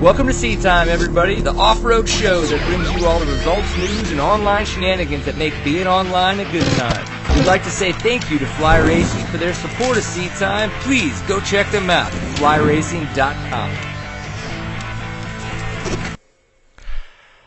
Welcome to Seat Time, everybody, the off-road show that brings you all the results, news, and online shenanigans that make being online a good time. We'd like to say thank you to Fly Racing for their support of Seat Time. Please go check them out at flyracing.com.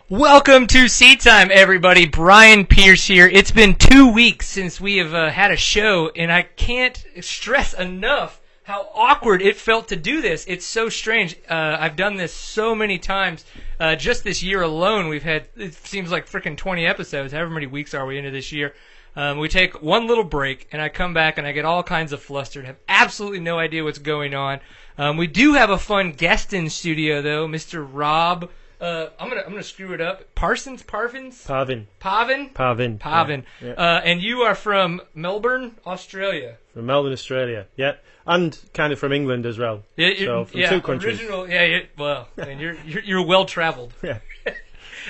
Welcome to Seat Time, everybody. Brian Pierce here. It's been two weeks since we have uh, had a show, and I can't stress enough how awkward it felt to do this. It's so strange. Uh, I've done this so many times. Uh, just this year alone, we've had it seems like freaking 20 episodes. However many weeks are we into this year? Um, we take one little break, and I come back and I get all kinds of flustered. Have absolutely no idea what's going on. Um, we do have a fun guest in studio though, Mr. Rob. Uh, I'm gonna I'm gonna screw it up. Parsons, Parvins, Pavin. Pavin, Pavin. Pavin. Yeah, yeah. Uh, and you are from Melbourne, Australia. From Melbourne, Australia. Yeah. And kind of from England as well. Yeah, So, from yeah, two countries. Original, yeah, you well, I mean, you're you're, you're well traveled. Yeah.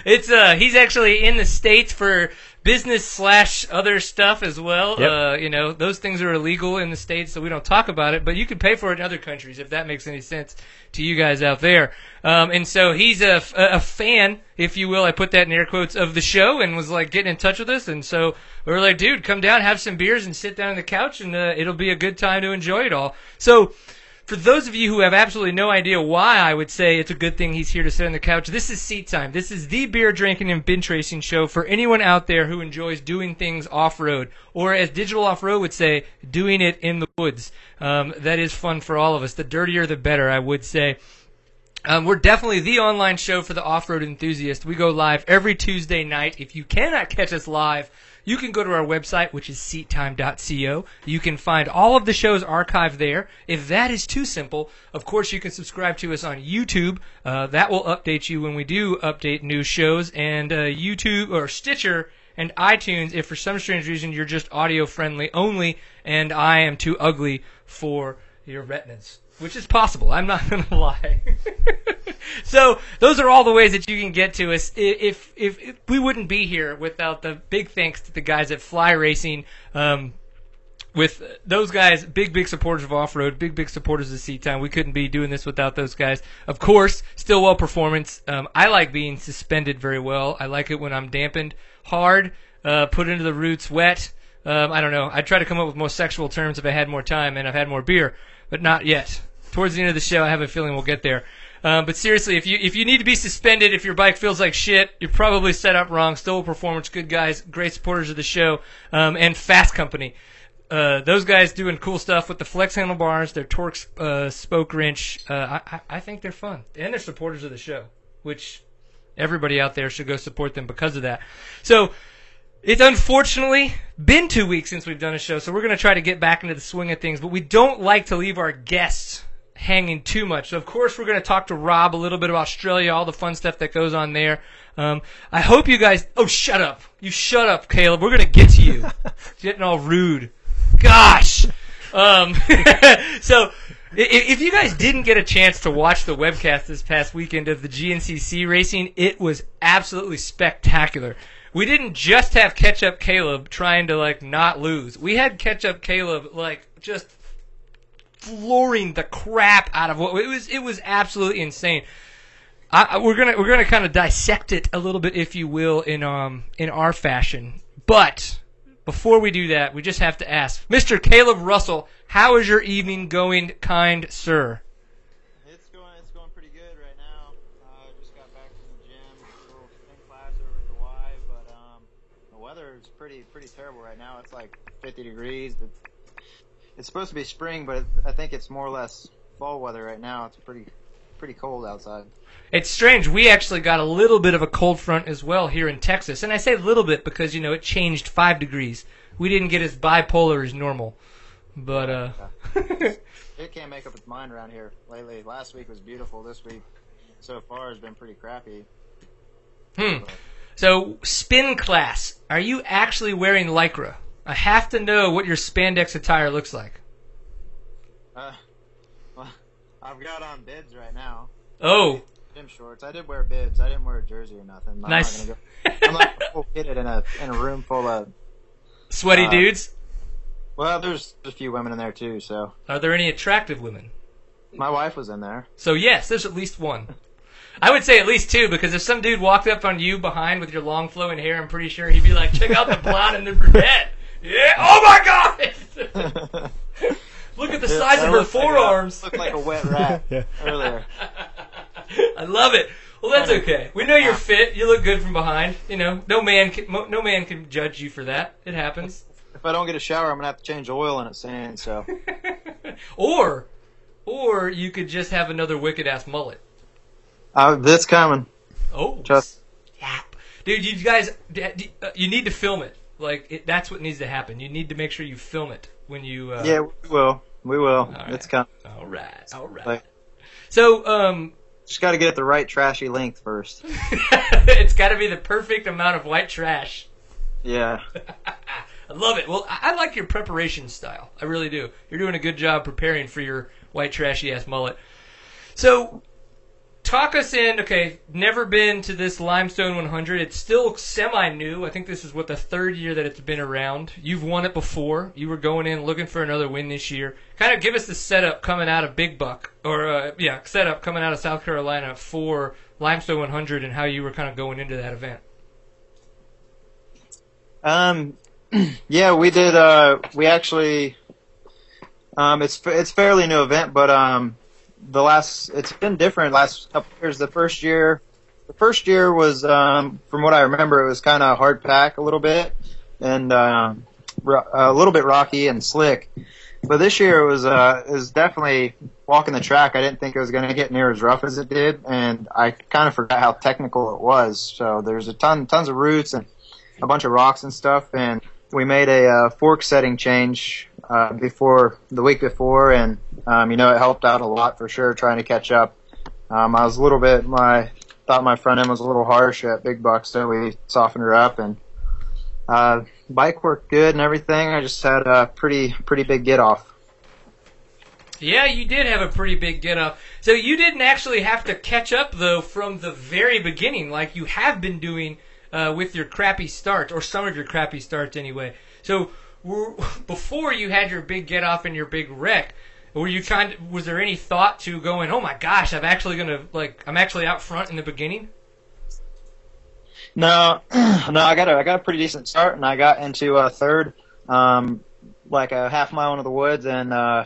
It's uh, he's actually in the states for business slash other stuff as well. Yep. Uh, you know, those things are illegal in the states, so we don't talk about it. But you can pay for it in other countries if that makes any sense to you guys out there. Um, and so he's a, a fan, if you will. I put that in air quotes of the show, and was like getting in touch with us. And so we were like, dude, come down, have some beers, and sit down on the couch, and uh, it'll be a good time to enjoy it all. So for those of you who have absolutely no idea why I would say it's a good thing he's here to sit on the couch, this is Seat Time. This is the beer drinking and binge racing show for anyone out there who enjoys doing things off road, or as Digital Off Road would say, doing it in the woods. Um, that is fun for all of us. The dirtier, the better, I would say. Um, we're definitely the online show for the off-road enthusiast. We go live every Tuesday night. If you cannot catch us live, you can go to our website, which is seattime.co. You can find all of the shows archived there. If that is too simple, of course you can subscribe to us on YouTube. Uh, that will update you when we do update new shows. And uh, YouTube or Stitcher and iTunes, if for some strange reason you're just audio friendly only, and I am too ugly for your retinas, which is possible. I'm not going to lie. so those are all the ways that you can get to us. If, if if we wouldn't be here without the big thanks to the guys at Fly Racing. Um, with those guys, big, big supporters of off road, big, big supporters of Seat Time. We couldn't be doing this without those guys. Of course, Stillwell Performance. Um, I like being suspended very well. I like it when I'm dampened hard, uh, put into the roots wet. Um, I don't know. I'd try to come up with more sexual terms if I had more time and I've had more beer, but not yet. Towards the end of the show, I have a feeling we'll get there. Um, but seriously, if you if you need to be suspended, if your bike feels like shit, you're probably set up wrong. Stillwell Performance, good guys, great supporters of the show, um, and Fasst Company uh, those guys doing cool stuff with the flex handlebars, their Torx uh, spoke wrench. Uh, I- I think they're fun, and they're supporters of the show, which everybody out there should go support them because of that. So it's unfortunately been two weeks since we've done a show, so we're going to try to get back into the swing of things, but we don't like to leave our guests hanging too much. So of course we're going to talk to Rob a little bit about Australia, all the fun stuff that goes on there. Um, I hope you guys. Oh, shut up! You shut up, Kailub. We're going to get to you. Getting all rude. Gosh. Um, so, if you guys didn't get a chance to watch the webcast this past weekend of the GNCC racing, it was absolutely spectacular. We didn't just have catch up Kailub trying to like not lose. We had catch up Kailub like just flooring the crap out of what it was. It was absolutely insane. I, we're gonna we're gonna kind of dissect it a little bit, if you will, in um in our fashion. But before we do that, we just have to ask, Mr. Kailub Russell, how is your evening going, kind sir? It's going. It's going pretty good right now. I just got back from the gym, a little class the but um, the weather is pretty pretty terrible right now. It's like 50 degrees. It's, it's supposed to be spring, but I think it's more or less fall weather right now. It's pretty pretty cold outside. It's strange. We actually got a little bit of a cold front as well here in Texas, and I say a little bit because you know it changed five degrees. We didn't get as bipolar as normal, but uh, It can't make up its mind around here lately. Last week was beautiful. This week so far has been pretty crappy. Hmm. So, spin class. Are you actually wearing lycra? I have to know what your spandex attire looks like. Uh, well, I've got on bibs right now. Oh, Gym shorts. I did wear bibs. I didn't wear a jersey or nothing. I'm Nice. Not go, I'm not full kitted in a in a room full of. sweaty Uh, dudes. Well, there's a few women in there too. So Are there any attractive women? My wife was in there. So yes, there's at least one. I would say at least two because if some dude walked up on you behind with your long flowing hair, I'm pretty sure he'd be like, "Check out the blonde and the brunette." Yeah. Oh my god! Look at the size That of her looked like a- forearms. looked like a wet rat Yeah. earlier. I love it. Well, that's okay. We know you're fit. You look good from behind. You know, no man can mo- no man can judge you for that. It happens. If I don't get a shower, I'm gonna have to change oil in it soon. So or, or you could just have another wicked ass mullet. uh, that's coming. Oh, Just- Yeah. dude, you guys, d- d- uh, you need to film it. Like it, that's what needs to happen. You need to make sure you film it when you. Uh, Yeah, we will. We will. right. It's coming. All right. All right. Like- So, um, Just got to get it the right trashy length first. it's got to be the perfect amount of white trash. Yeah. I love it. Well, I, I like your preparation style. I really do. You're doing a good job preparing for your white trashy ass mullet. So, talk us in. Okay, never been to this Limestone 100. It's still semi new. I think this is what the third year that it's been around. You've won it before. You were going in looking for another win this year. Kind of give us the setup coming out of Big Buck, or uh, yeah, setup coming out of South Carolina for Limestone 100 and how you were kind of going into that event. Um, yeah, we did. Uh, we actually, um, it's it's fairly new event, but um, the last it's been different last couple years. The first year, the first year was um, from what I remember, it was kind of hard pack a little bit and um, a little bit rocky and slick. But this year it was uh, it was definitely walking the track. I didn't think it was going to get near as rough as it did, and I kind of forgot how technical it was. So there's a ton tons of roots and a bunch of rocks and stuff, and we made a uh, fork setting change uh, before the week before, and um, you know it helped out a lot for sure trying to catch up. Um, I was a little bit my thought my front end was a little harsh at Big Buck, so we softened her up and uh, bike worked good and everything. I just had a pretty pretty big get off. Yeah, you did have a pretty big get up. So you didn't actually have to catch up though from the very beginning, like you have been doing uh, with your crappy start or some of your crappy starts anyway. So were, before you had your big get off and your big wreck, were you trying? To, was there any thought to going? Oh my gosh, I'm actually gonna like I'm actually out front in the beginning. No, no, I got a I got a pretty decent start, and I got into uh, third, um, like a half mile into the woods, and uh,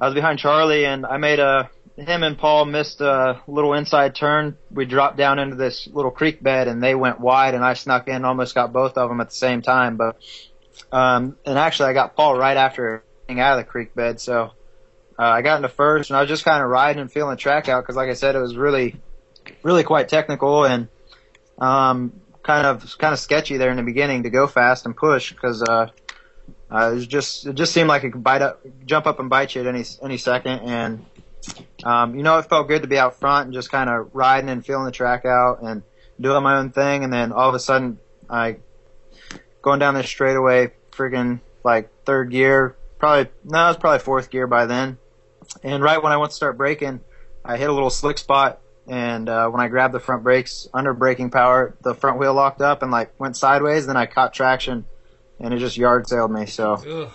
I was behind Charlie, and I made a him and Paul missed a little inside turn. We dropped down into this little creek bed, and they went wide, and I snuck in, almost got both of them at the same time. But um, and actually, I got Paul right after out of the creek bed, so uh, I got into first, and I was just kind of riding and feeling the track out because, like I said, it was really, really quite technical and um, kind of kind of sketchy there in the beginning to go fast and push because uh, uh, it was just it just seemed like it could bite up, jump up and bite you at any any second, and um, you know it felt good to be out front and just kind of riding and feeling the track out and doing my own thing, and then all of a sudden I going down this straightaway, friggin' like third gear, probably no, it was probably fourth gear by then, and right when I went to start braking, I hit a little slick spot and uh, when I grabbed the front brakes under braking power, the front wheel locked up and like went sideways. Then I caught traction, and it just yard sailed me. So Ugh.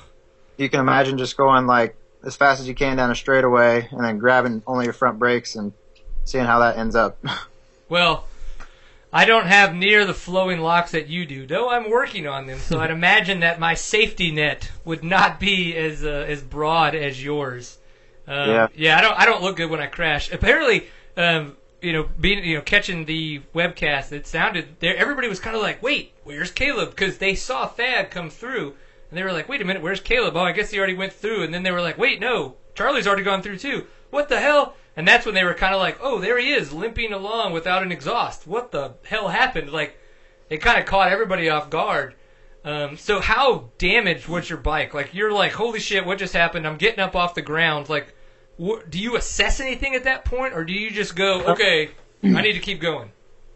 you can imagine just going like as fast as you can down a straightaway, and then grabbing only your front brakes and seeing how that ends up. Well, I don't have near the flowing locks that you do, though I'm working on them. So I'd imagine that my safety net would not be as uh, as broad as yours. Um, Yeah. yeah. I don't I don't look good when I crash. Apparently, um, you know, being you know catching the webcast, it sounded there. Everybody was kind of like, "Wait, where's Kailub?" Because they saw Thad come through, and they were like, "Wait a minute, where's Kailub?" Oh, I guess he already went through. And then they were like, "Wait, no, Charlie's already gone through too. What the hell?" And that's when they were kind of like, "Oh, there he is, limping along without an exhaust. What the hell happened?" Like, it kind of caught everybody off guard. Um, so how damaged was your bike? Like, you're like, "Holy shit, what just happened?" I'm getting up off the ground. Like, wh- do you assess anything at that point, or do you just go, "Okay, I need to keep going"?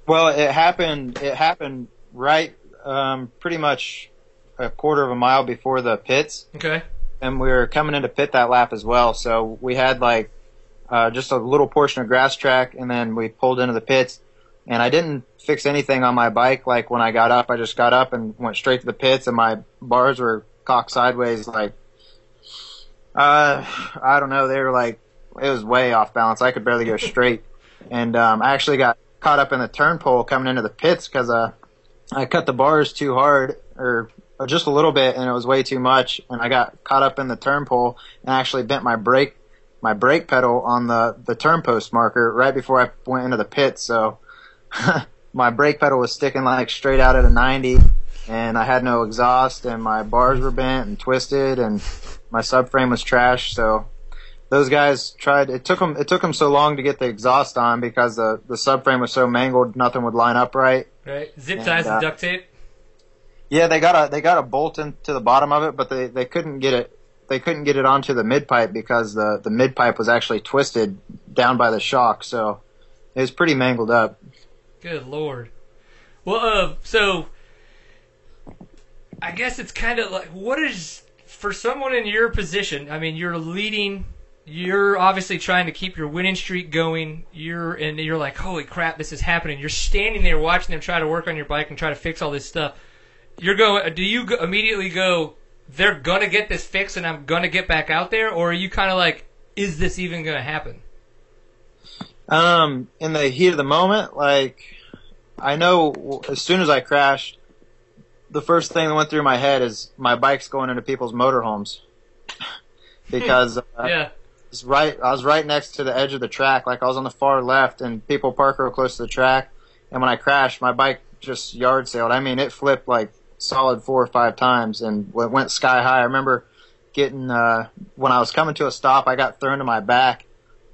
well, it happened. It happened right, um, pretty much a quarter of a mile before the pits. Okay. and we were coming into pit that lap as well. So we had like uh, just a little portion of grass track, and then we pulled into the pits. And I didn't fix anything on my bike. Like when I got up, I just got up and went straight to the pits, and my bars were cocked sideways. Like, uh, I don't know, they were like it was way off balance. I could barely go straight, and um, I actually got caught up in the turn pole coming into the pits because uh, I cut the bars too hard or, or just a little bit, and it was way too much, and I got caught up in the turn pole and actually bent my brake my brake pedal on the the turn post marker right before I went into the pit. So my brake pedal was sticking like straight out at a 90 and I had no exhaust and my bars were bent and twisted and my subframe was trash. So those guys tried. It took them. It took them so long to get the exhaust on because the the subframe was so mangled, nothing would line up right. Right. Zip ties and, uh, and duct tape. Yeah, they got a they got a bolt into the bottom of it, but they they couldn't get it. They couldn't get it onto the mid pipe because the the mid pipe was actually twisted down by the shock, so it was pretty mangled up. Good lord. Well, uh, so I guess it's kind of like what is for someone in your position. I mean, you're leading. You're obviously trying to keep your winning streak going. You're and you're like, holy crap, this is happening. You're standing there watching them try to work on your bike and try to fix all this stuff. You're going. Do you go, immediately go? They're gonna get this fixed, and I'm gonna get back out there, or are you kind of like, is this even gonna happen? Um, in the heat of the moment, like I know as soon as I crashed, the first thing that went through my head is my bike's going into people's motorhomes because uh, yeah. was right. I was right next to the edge of the track, like I was on the far left, and people park real close to the track. And when I crashed, my bike just yard sailed. I mean, it flipped like solid four or five times and went sky high. I remember getting uh, when I was coming to a stop, I got thrown to my back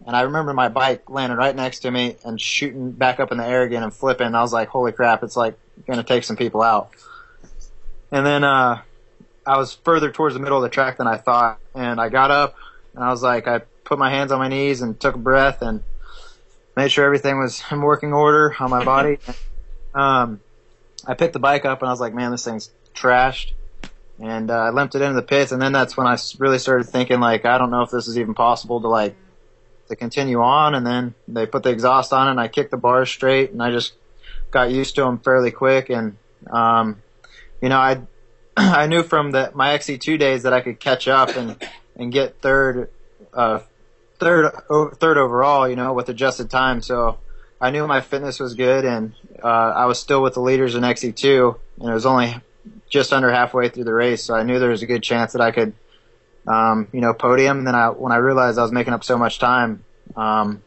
and I remember my bike landing right next to me and shooting back up in the air again and flipping. I was like, holy crap, it's like going to take some people out. And then, uh, I was further towards the middle of the track than I thought. And I got up and I was like, I put my hands on my knees and took a breath and made sure everything was in working order on my body. um, I picked the bike up and I was like, man, this thing's trashed. And, uh, I limped it into the pits. And then that's when I really started thinking like, I don't know if this is even possible to like to continue on. And then they put the exhaust on and I kicked the bars straight and I just got used to them fairly quick. And, um, you know, I, I knew from the, my XC2 days that I could catch up and, and get third, uh, third, third overall, you know, with adjusted time. So I knew my fitness was good and, uh, I was still with the leaders in XC2 and it was only just under halfway through the race. So I knew there was a good chance that I could, um, you know, podium. And then I, when I realized I was making up so much time, um,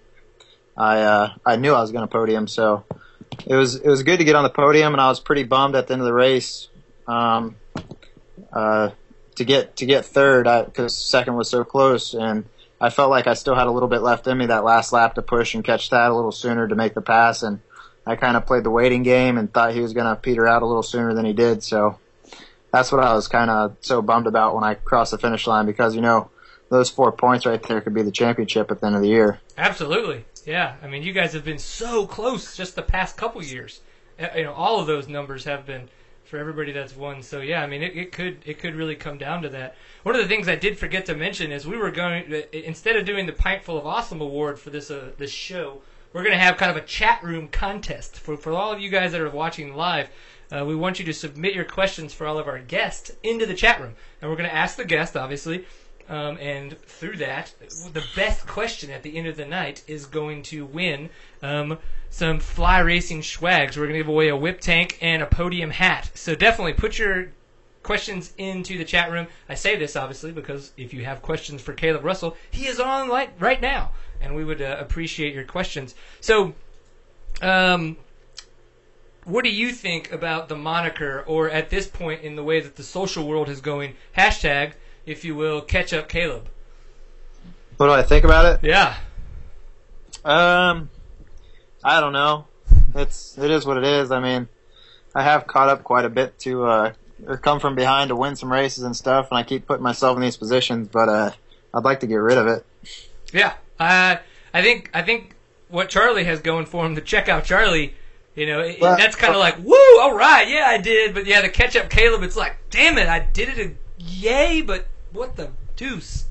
I, uh, I knew I was going to podium. So it was, it was good to get on the podium and I was pretty bummed at the end of the race, um, uh, to get, to get third because second was so close and I felt like I still had a little bit left in me that last lap to push and catch that a little sooner to make the pass. And I kind of played the waiting game and thought he was going to peter out a little sooner than he did. So, that's what I was kind of so bummed about when I crossed the finish line because you know those four points right there could be the championship at the end of the year. Absolutely, yeah. I mean, you guys have been so close just the past couple years. Uh, you know, all of those numbers have been for everybody that's won. So yeah, I mean, it, it could it could really come down to that. One of the things I did forget to mention is we were going instead of doing the Pintful of Awesome award for this uh, this show, we're going to have kind of a chat room contest for for all of you guys that are watching live. Uh, we want you to submit your questions for all of our guests into the chat room. And we're going to ask the guest, obviously. Um, and through that, the best question at the end of the night is going to win um, some fly racing swags. We're going to give away a whip tank and a podium hat. So definitely put your questions into the chat room. I say this obviously because if you have questions for Kailub Russell, he is on light right now, and we would uh, appreciate your questions. So, um, what do you think about the moniker, or at this point in the way that the social world is going, hashtag, if you will, catch up Kailub? What do I think about it? Yeah. Um, I don't know. It's it is what it is. I mean, I have caught up quite a bit to uh, or come from behind to win some races and stuff, and I keep putting myself in these positions, but uh, I'd like to get rid of it. Yeah, uh, I think I think what Charlie has going for him, to check out Charlie, you know, it, well, that's kind of like, woo, all right, yeah, I did. But yeah, to catch up Kailub, it's like, damn it, I did it, a, yay, but what the deuce?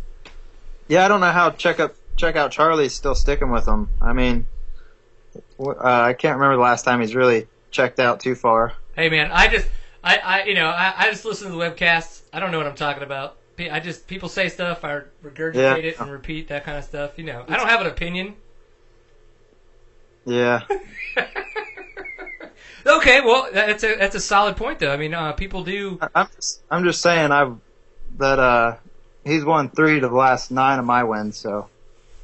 Yeah, I don't know how check up check out Charlie's still sticking with him. I mean, uh, I can't remember the last time he's really checked out too far. Hey man, I just, I, I you know, I, I just listen to the webcasts. I don't know what I'm talking about. I just people say stuff, I regurgitate Yeah. it and repeat that kind of stuff. You know, I don't have an opinion. Yeah. Okay, well that's a that's a solid point though. I mean, uh, people do. I'm just, I'm just saying I've that uh he's won three to the last nine of my wins. So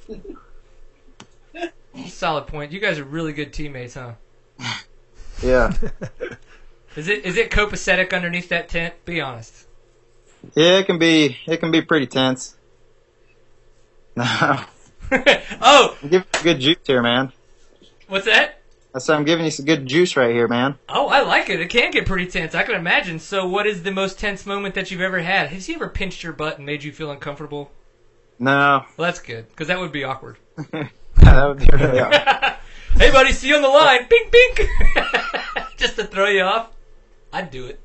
Solid point. You guys are really good teammates, huh? yeah, Is it is it copacetic underneath that tent? Be honest. yeah, it can be it can be pretty tense. No, oh, I'm giving you good juice here, man. what's that? I said I'm giving you some good juice right here, man. Oh, I like it. It can get pretty tense. I can imagine. So, what is the most tense moment that you've ever had? Has he ever pinched your butt and made you feel uncomfortable? No, Well, that's good because that would be awkward. That would be really hard. hey, buddy, see you on the line. Pink, pink. Just to throw you off. I'd do it.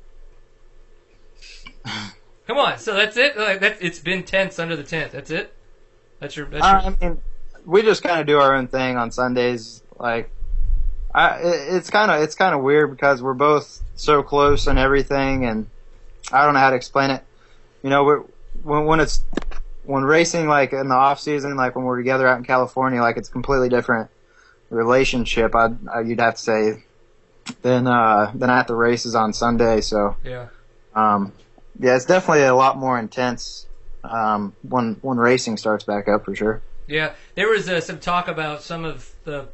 Come on. So that's it. Like, that, it's been tense under the tent. That's it. That's your. That's your I mean, we just kind of do our own thing on Sundays. Like, I, it- it's kind of it's kind of weird because we're both so close and everything, and I don't know how to explain it. You know, when when it's when racing like in the off season, like when we're together out in California, like it's a completely different relationship. I, I you'd have to say than uh than at the races on Sunday. So yeah. um, yeah, it's definitely a lot more intense um, when when racing starts back up for sure. Yeah, there was uh, some talk about some of the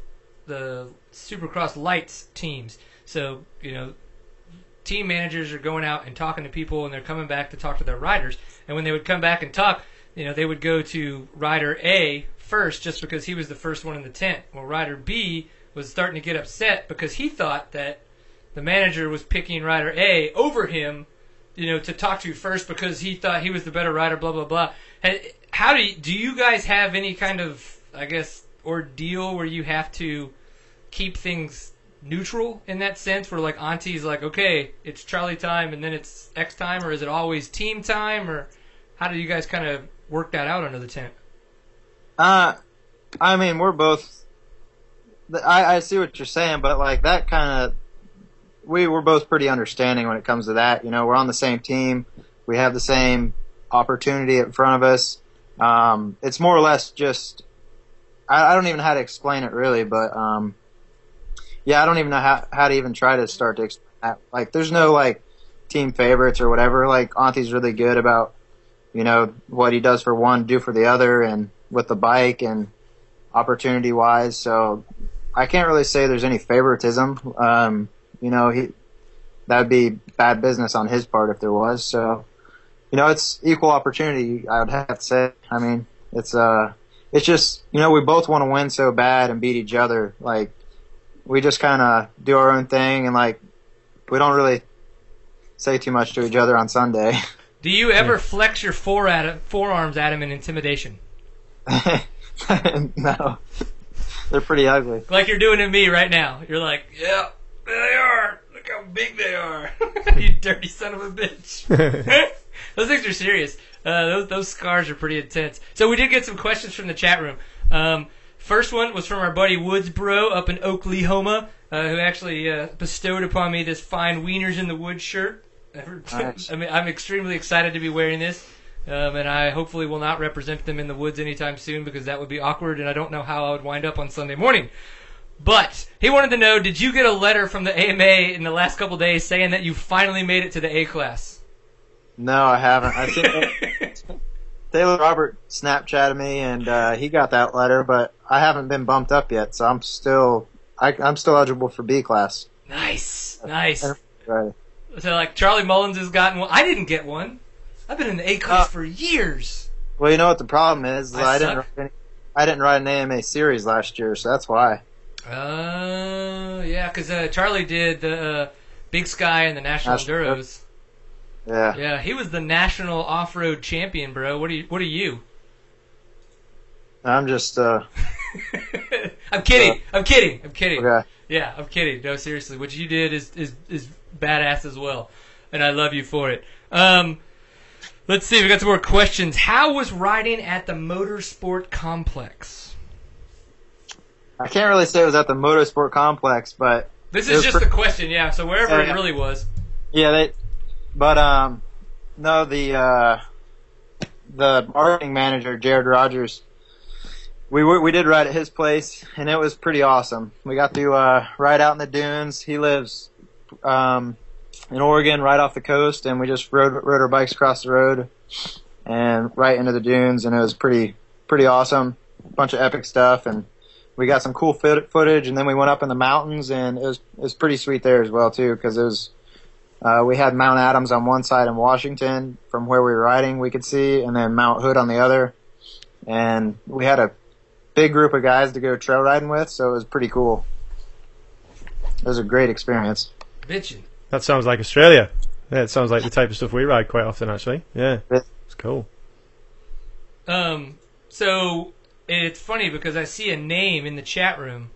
the Supercross lights teams. So you know, team managers are going out and talking to people, and they're coming back to talk to their riders. And when they would come back and talk, you know, they would go to rider A first, just because he was the first one in the tent. Well, rider B was starting to get upset because he thought that the manager was picking rider A over him you know, to talk to first because he thought he was the better rider, blah blah blah. How do you, do you guys have any kind of, I guess, ordeal where you have to keep things neutral in that sense, where like Antti's like, okay, it's Charlie time and then it's X time, or is it always team time, or how do you guys kind of work that out under the tent? Uh, I mean, we're both. I, I see what you're saying, but like that kind of, we were both pretty understanding when it comes to that. You know, we're on the same team. We have the same opportunity in front of us. Um, it's more or less just. I, I don't even know how to explain it really, but um, yeah, I don't even know how how to even try to start to explain that. Like, there's no like team favorites or whatever. Like, Antti's really good about you know what he does for one, do for the other, and with the bike and opportunity wise. So I can't really say there's any favoritism. Um, you know, he that would be bad business on his part if there was. So you know, it's equal opportunity. I would have to say. I mean, it's uh, it's just you know we both want to win so bad and beat each other. Like we just kind of do our own thing and like we don't really say too much to each other on Sunday. Do you ever flex your fore at forearms at him in intimidation, no, they're pretty ugly. like you're doing to me right now? You're like, yeah, there they are. Look how big they are. you dirty son of a bitch. those things are serious. Uh, those those scars are pretty intense. So we did get some questions from the chat room. Um, first one was from our buddy Woods Bro up in Oklahoma, uh, who actually uh, bestowed upon me this fine Wieners in the Woods shirt. Nice. I mean, I'm extremely excited to be wearing this, um, and I hopefully will not represent them in the woods anytime soon because that would be awkward, and I don't know how I would wind up on Sunday morning. But he wanted to know: Did you get a letter from the AMA in the last couple days saying that you finally made it to the A class? No, I haven't. I think Taylor Robert Snapchatted me, and uh, he got that letter, but I haven't been bumped up yet, so I'm still I, I'm still eligible for B class. nice, nice. Right. So like Charlie Mullins has gotten one. I didn't get one. I've been in the A class Uh, for years. Well, you know what the problem is? I I, didn't. Write any, I didn't write an AMA series last year, so that's why. Uh, yeah, because uh, Charlie did the uh, Big Sky and the National National- Enduros. Yeah. Yeah, he was the national off-road champion, bro. What are you? What are you? I'm just. uh I'm kidding. I'm kidding. I'm kidding. Okay. Yeah, I'm kidding. No, seriously, what you did is is is badass as well, and I love you for it. Um, let's see. We got some more questions. How was riding at the Motorsport Complex? I can't really say it was at the motorsport complex, but This is just pre- a question, yeah. So wherever Yeah, it yeah. really was. yeah, they. But um, no, the uh, the marketing manager, Jared Rogers, we were, we did ride at his place, and it was pretty awesome. We got to uh, ride out in the dunes. He lives um, in Oregon, right off the coast, and we just rode rode our bikes across the road and right into the dunes, and it was pretty pretty awesome. Bunch of epic stuff, and we got some cool fit, footage, and then we went up in the mountains, and it was it was pretty sweet there as well too, because it was. Uh, we had Mount Adams on one side in Washington from where we were riding, we could see, and then Mount Hood on the other. And we had a big group of guys to go trail riding with, so it was pretty cool. It was a great experience. Bitchin'. That sounds like Australia. Yeah, it sounds like the type of stuff we ride quite often, actually. Yeah, it's cool. Um, so it's funny because I see a name in the chat room,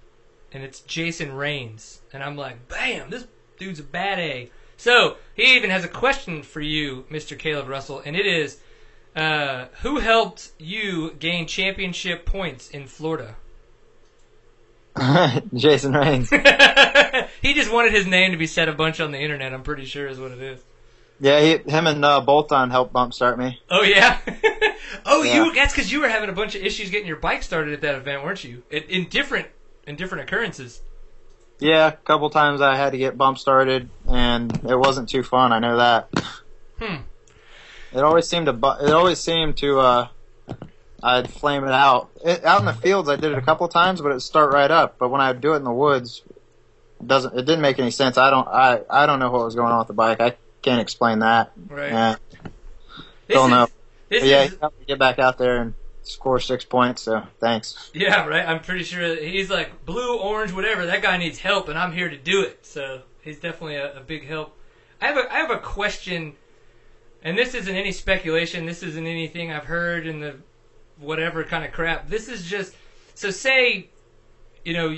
and it's Jason Rains, and I'm like, bam, this dude's a bad egg. So he even has a question for you, Mr. Kailub Russell, and it is, uh, who helped you gain championship points in Florida? Jason Rains. he just wanted his name to be said a bunch on the internet. I'm pretty sure is what it is. Yeah, he, him and uh, Bolton helped bump start me. Oh yeah. oh, Yeah. you. That's because you were having a bunch of issues getting your bike started at that event, weren't you? In, in different in different occurrences. Yeah, a couple times I had to get bump started, and it wasn't too fun. I know that. Hmm. It always seemed to. bu- It always seemed to. uh I'd flame it out. It, out in the fields, I did it a couple times, but it'd start right up. But when I would do it in the woods, it doesn't. It didn't make any sense. I don't. I. I don't know what was going on with the bike. I can't explain that. Right. Yeah. Don't know. Yeah, is he helped me get back out there and score six points. So thanks. Yeah, right. I'm pretty sure he's like blue, orange, whatever. That guy needs help, and I'm here to do it. So he's definitely a, a big help. I have a I have a question, and this isn't any speculation. This isn't anything I've heard in the whatever kind of crap. This is just so say, you know,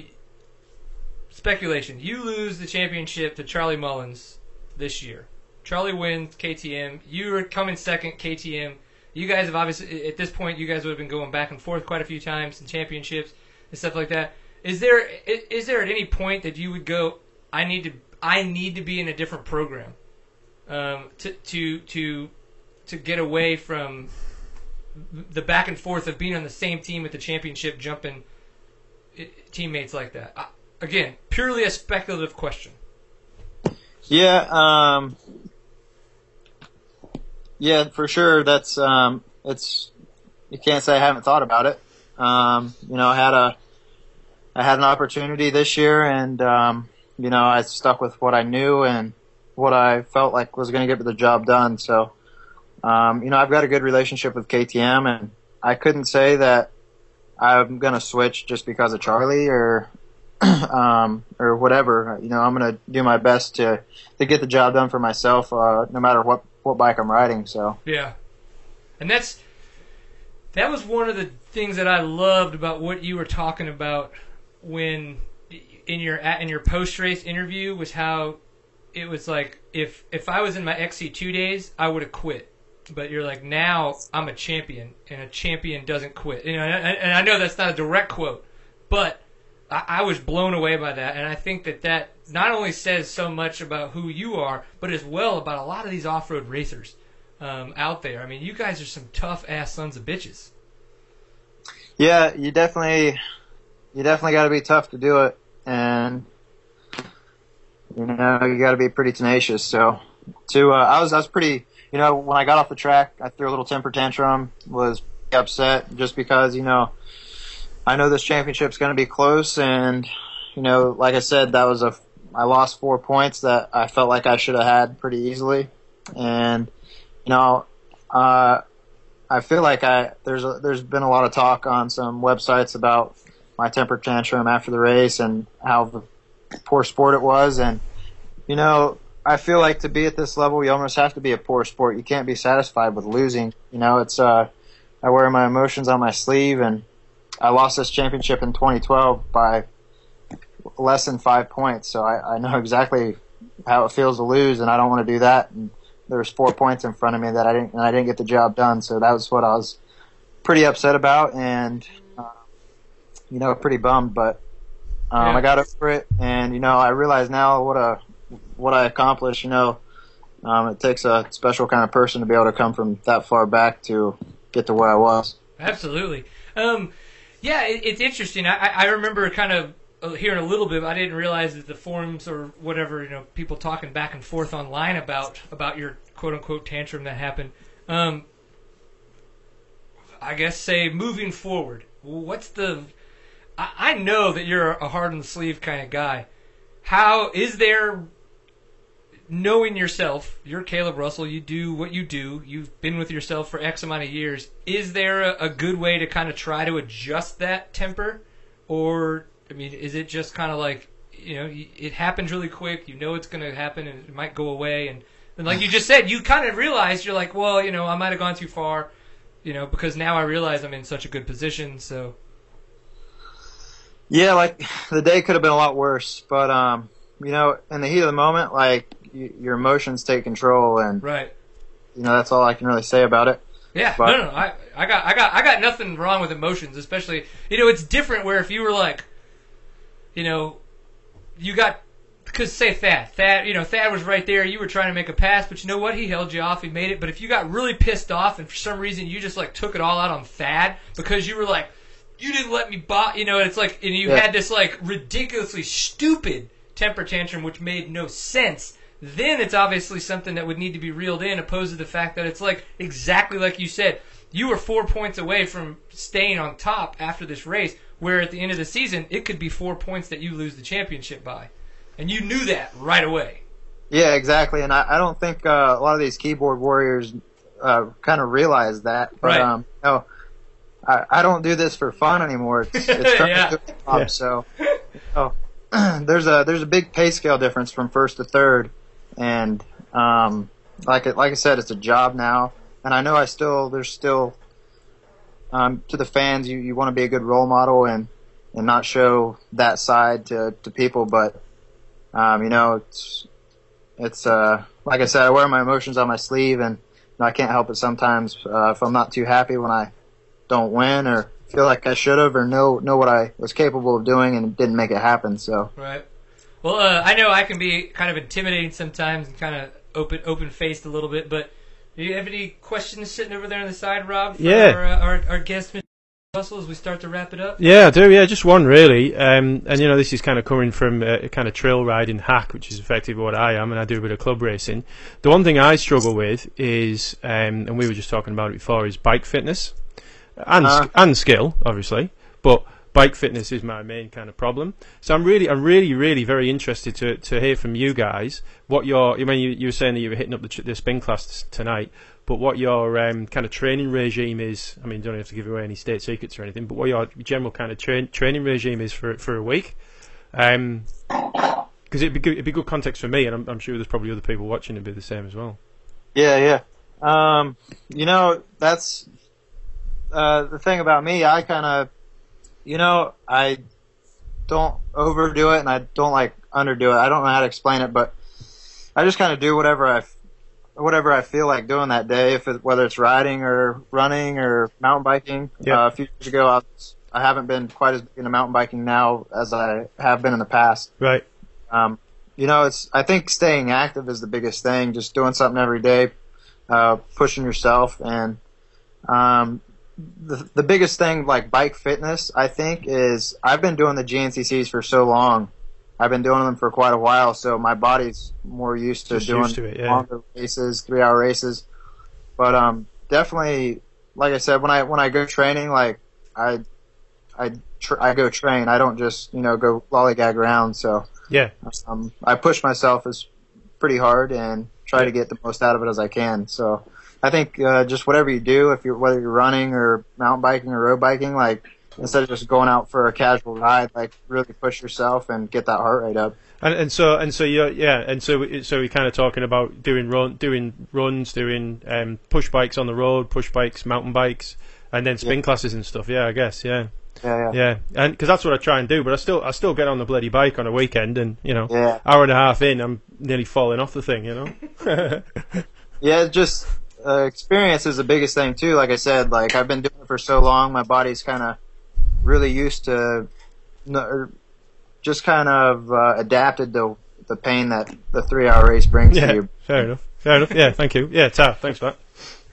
speculation. You lose the championship to Charlie Mullins this year. Charlie wins KTM. You are coming second KTM. You guys have obviously at this point you guys would have been going back and forth quite a few times in championships and stuff like that. Is there is there at any point that you would go? I need to I need to be in a different program um, to to to to get away from the back and forth of being on the same team at the championship, jumping teammates like that. Uh, again, purely a speculative question. Yeah, um, yeah, for sure. That's um, it's you can't say I haven't thought about it. Um, you know, I had a I had an opportunity this year, and um, you know, I stuck with what I knew and what I felt like was going to get the job done. So, um, you know, I've got a good relationship with KTM, and I couldn't say that I'm going to switch just because of Charlie or um, or whatever. You know, I'm going to do my best to to get the job done for myself, uh, no matter what what bike I'm riding. So Yeah, and that's that was one of the things that I loved about what you were talking about when in your in your post race interview was how it was like if if I was in my XC2 days I would have quit. But you're like now I'm a champion and a champion doesn't quit. You know, and, and I know that's not a direct quote, but I, I was blown away by that, and I think that that not only says so much about who you are, but as well about a lot of these off-road racers um, out there. I mean, you guys are some tough ass sons of bitches. yeah, you definitely you definitely got to be tough to do it, and you know you got to be pretty tenacious. So to uh, I was I was pretty you know when I got off the track I threw a little temper tantrum was upset just because you know I know this championship's going to be close and you know like I said that was a I lost four points that I felt like I should have had pretty easily. And you know uh I feel like I there's a, there's been a lot of talk on some websites about my temper tantrum after the race and how the poor sport it was. And you know I feel like to be at this level you almost have to be a poor sport you can't be satisfied with losing you know it's uh I wear my emotions on my sleeve and I lost this championship in 2012 by less than five points so I, I know exactly how it feels to lose and I don't want to do that and there was four points in front of me that I didn't and I didn't get the job done. So that was what I was pretty upset about and uh, you know pretty bummed. But um, Yeah. I got over it and you know I realize now what a what I accomplished. You know um, it takes a special kind of person to be able to come from that far back to get to where I was. Absolutely. Um, yeah, it, it's interesting. I, I remember kind of uh, hearing a little bit. But I didn't realize that the forums or whatever, you know, people talking back and forth online about about your quote unquote tantrum that happened. Um, I guess say moving forward, what's the? I, I know that you're a hard on the sleeve kind of guy. How is there? Knowing yourself, you're Kailub Russell. You do what you do. You've been with yourself for X amount of years. Is there a, a good way to kind of try to adjust that temper, or I mean, is it just kind of like you know, it happens really quick. You know it's going to happen, and it might go away. And, and like you just said, you kind of realize you're like, well, you know, I might have gone too far, you know, because now I realize I'm in such a good position. So Yeah, like the day could have been a lot worse, but um, you know, in the heat of the moment, like y- your emotions take control, and right, you know that's all I can really say about it. yeah, But- no, no, no, I, I got, I got, I got nothing wrong with emotions, especially you know, it's different where if you were like, you know, you got. Because say Thad, Thad, you know, Thad was right there. You were trying to make a pass, but you know what? He held you off. He made it. But if you got really pissed off, and for some reason you just like took it all out on Thad because you were like, you didn't let me buy, you know, it's like, and you Yeah. had this like ridiculously stupid temper tantrum which made no sense. Then it's obviously something that would need to be reeled in, opposed to the fact that it's like exactly like you said. You were four points away from staying on top after this race, where at the end of the season it could be four points that you lose the championship by, and you knew that right away. Yeah, exactly. And I, I don't think uh, a lot of these keyboard warriors uh, kind of realize that. But Right. um, no, I, I don't do this for fun anymore. It's, it's turning Yeah. into a job. Yeah. So, oh, there's a there's a big pay scale difference from first to third, and um, like like I said, it's a job now. And I know I still there's still um, to the fans you, you want to be a good role model and and not show that side to to people, but um, you know it's it's uh like I said, I wear my emotions on my sleeve, and you know, I can't help it sometimes uh, if I'm not too happy when I don't win or feel like I should have or know know what I was capable of doing and didn't make it happen. So Right. Well, uh, I know I can be kind of intimidating sometimes and kind of open open faced a little bit, but do you have any questions sitting over there on the side, Rob? For Yeah. Our, uh, our, our guest, Mr. Russell, as we start to wrap it up. Yeah, I do. Yeah, just one really. Um, and you know, this is kind of coming from a, a kind of trail riding hack, which is effectively what I am, and I do a bit of club racing. The one thing I struggle with is, um, and we were just talking about it before, is bike fitness and Uh. and skill, obviously, but bike fitness is my main kind of problem. So I'm really, I'm really, really very interested to to hear from you guys what your. I mean, you, you were saying that you were hitting up the, the spin class tonight, but what your um, kind of training regime is. I mean, don't have to give away any state secrets or anything, but what your general kind of train, training regime is for for a week. Um 'cause because it'd be good, it'd be good context for me, and I'm, I'm sure there's probably other people watching it'd be the same as well. yeah, yeah. Um, you know that's uh, the thing about me. I kind of, you know, I don't overdo it and I don't like underdo it. I don't know how to explain it, but I just kind of do whatever I, whatever I feel like doing that day. If it, whether it's riding or running or mountain biking. Yeah. Uh, a few years ago, I, was, I haven't been quite as big into mountain biking now as I have been in the past. Right. Um, you know, it's I think staying active is the biggest thing. Just doing something every day, uh, pushing yourself, and um, the the biggest thing like bike fitness, I think, is I've been doing the GNCCs for so long. I've been doing them for quite a while, so my body's more used to Just doing used to it, yeah. longer races, three hour races. But um, definitely, like I said, when I when I go training, like I I tr- I go train. I don't just you know go lollygag around. So Yeah. um, I push myself as pretty hard and try to get the most out of it as I can. So I think uh, just whatever you do, if you're whether you're running or mountain biking or road biking, like instead of just going out for a casual ride, like really push yourself and get that heart rate up. And, and so and so you're yeah and so we- so we're kind of talking about doing run doing runs doing um, push bikes on the road push bikes mountain bikes and then spin Yeah. classes and stuff yeah I guess yeah Yeah, yeah, yeah and because that's what I try and do but I still I still get on the bloody bike on a weekend and you know yeah. hour and a half in I'm nearly falling off the thing you know Yeah, just uh, experience is the biggest thing too. Like I said, like I've been doing it for so long, my body's kind of really used to, just kind of uh, adapted to the pain that the three-hour race brings to yeah you. fair enough fair enough yeah thank you yeah Ta thanks for that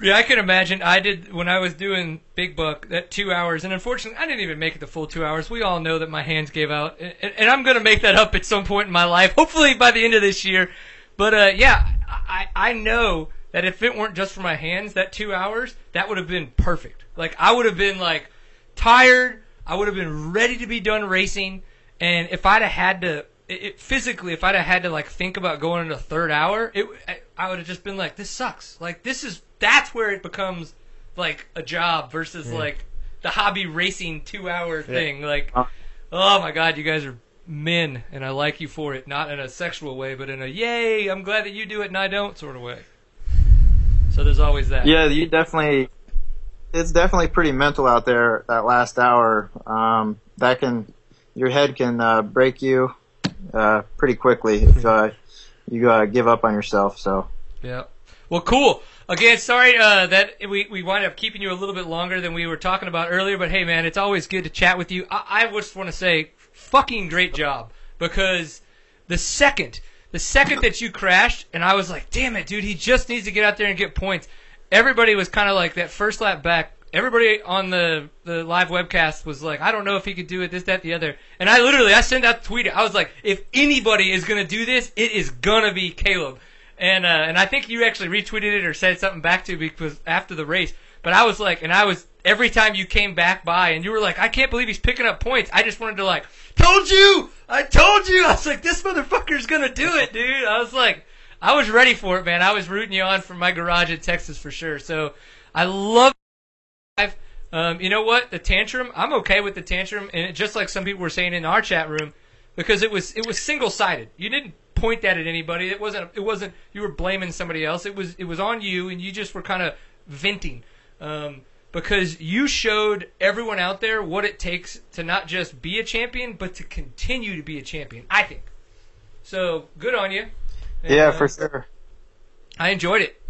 Yeah, I can imagine. I did when I was doing Big Buck that two hours, and unfortunately, I didn't even make it the full two hours. We all know that my hands gave out, and, and I'm going to make that up at some point in my life, hopefully by the end of this year. But uh, yeah, I I know that if it weren't just for my hands, that two hours that would have been perfect. Like I would have been like tired. I would have been ready to be done racing, and if I'd have had to. It, it, physically, if I'd have had to like think about going into third hour, it I, I would have just been like, "This sucks." Like this is that's where it becomes like a job versus Yeah. like the hobby racing two hour Yeah. thing. Like, Uh. oh my god, you guys are men, and I like you for it. Not in a sexual way, but in a yay, I'm glad that you do it and I don't sort of way. So there's always that. Yeah, you definitely. It's definitely pretty mental out there. That last hour, um, that can, your head can uh, break you uh, pretty quickly if uh, you uh, give up on yourself. So Yeah. Well, cool. Again, sorry uh, that we we wind up keeping you a little bit longer than we were talking about earlier, but hey, man, it's always good to chat with you. I, I just want to say, fucking great job because the second the second that you crashed, and I was like, damn it, dude, he just needs to get out there and get points. Everybody was kind of like that first lap back. Everybody on the the live webcast was like, I don't know if he could do it, this, that, the other. And I literally, I sent out the tweet. I was like, if anybody is gonna do this, it is gonna be Kailub. And uh, and I think you actually retweeted it or said something back to because after the race. But I was like, and I was every time you came back by, and you were like, I can't believe he's picking up points. I just wanted to like, told you, I told you. I was like, this motherfucker's gonna do it, dude. I was like, I was ready for it, man. I was rooting you on from my garage in Texas for sure. So I love. Um, you know what? The tantrum. I'm okay with the tantrum, and just like some people were saying in our chat room, because it was it was single sided. You didn't point that at anybody. It wasn't it wasn't you were blaming somebody else. It was it was on you, and you just were kind of venting. Um, because you showed everyone out there what it takes to not just be a champion, but to continue to be a champion. I think. So good on you. And, yeah, uh, for sure. I enjoyed it.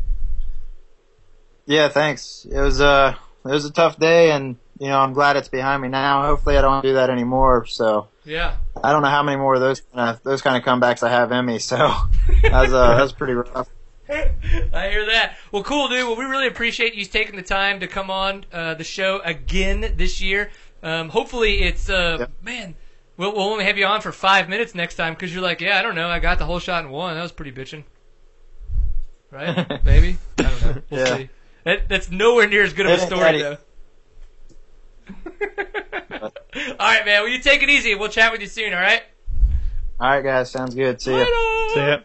Yeah, thanks. It was uh it was a tough day, and you know I'm glad it's behind me now. Hopefully, I don't do that anymore. So Yeah. I don't know how many more of those uh, those kind of comebacks I have in me. So that was uh, that was pretty rough. I hear that. Well, cool, dude. Well, we really appreciate you taking the time to come on uh, the show again this year. Um, hopefully, it's uh, Yep. man. We'll, we'll only have you on for five minutes next time because you're like, yeah, I don't know, I got the whole shot in one. That was pretty bitching, right? Maybe. I don't know. We'll Yeah. see. That, that's nowhere near as good of a story, though. all right, man. Well, you take it easy. We'll chat with you soon. All right. All right, guys, sounds good. See ya. Later. So yeah,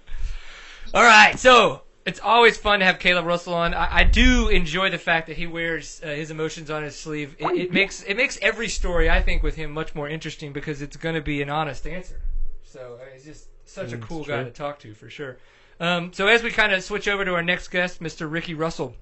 All right, so it's always fun to have Kailub Russell on. I, I do enjoy the fact that he wears uh, his emotions on his sleeve. It, it makes it makes every story I think with him much more interesting because it's going to be an honest answer. So I mean, he's just such a Mm, cool guy true. to talk to for sure. Um, so as we kind of switch over to our next guest, Mr. Ricky Russell.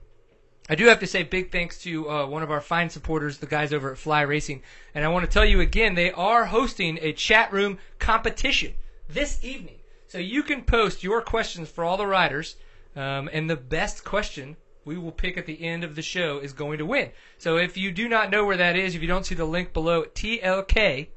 I do have to say big thanks to uh, one of our fine supporters, the guys over at Fly Racing. And I want to tell you again, they are hosting a chat room competition this evening. So you can post your questions for all the riders, um, and the best question we will pick at the end of the show is going to win. So if you do not know where that is, if you don't see the link below, tlk.io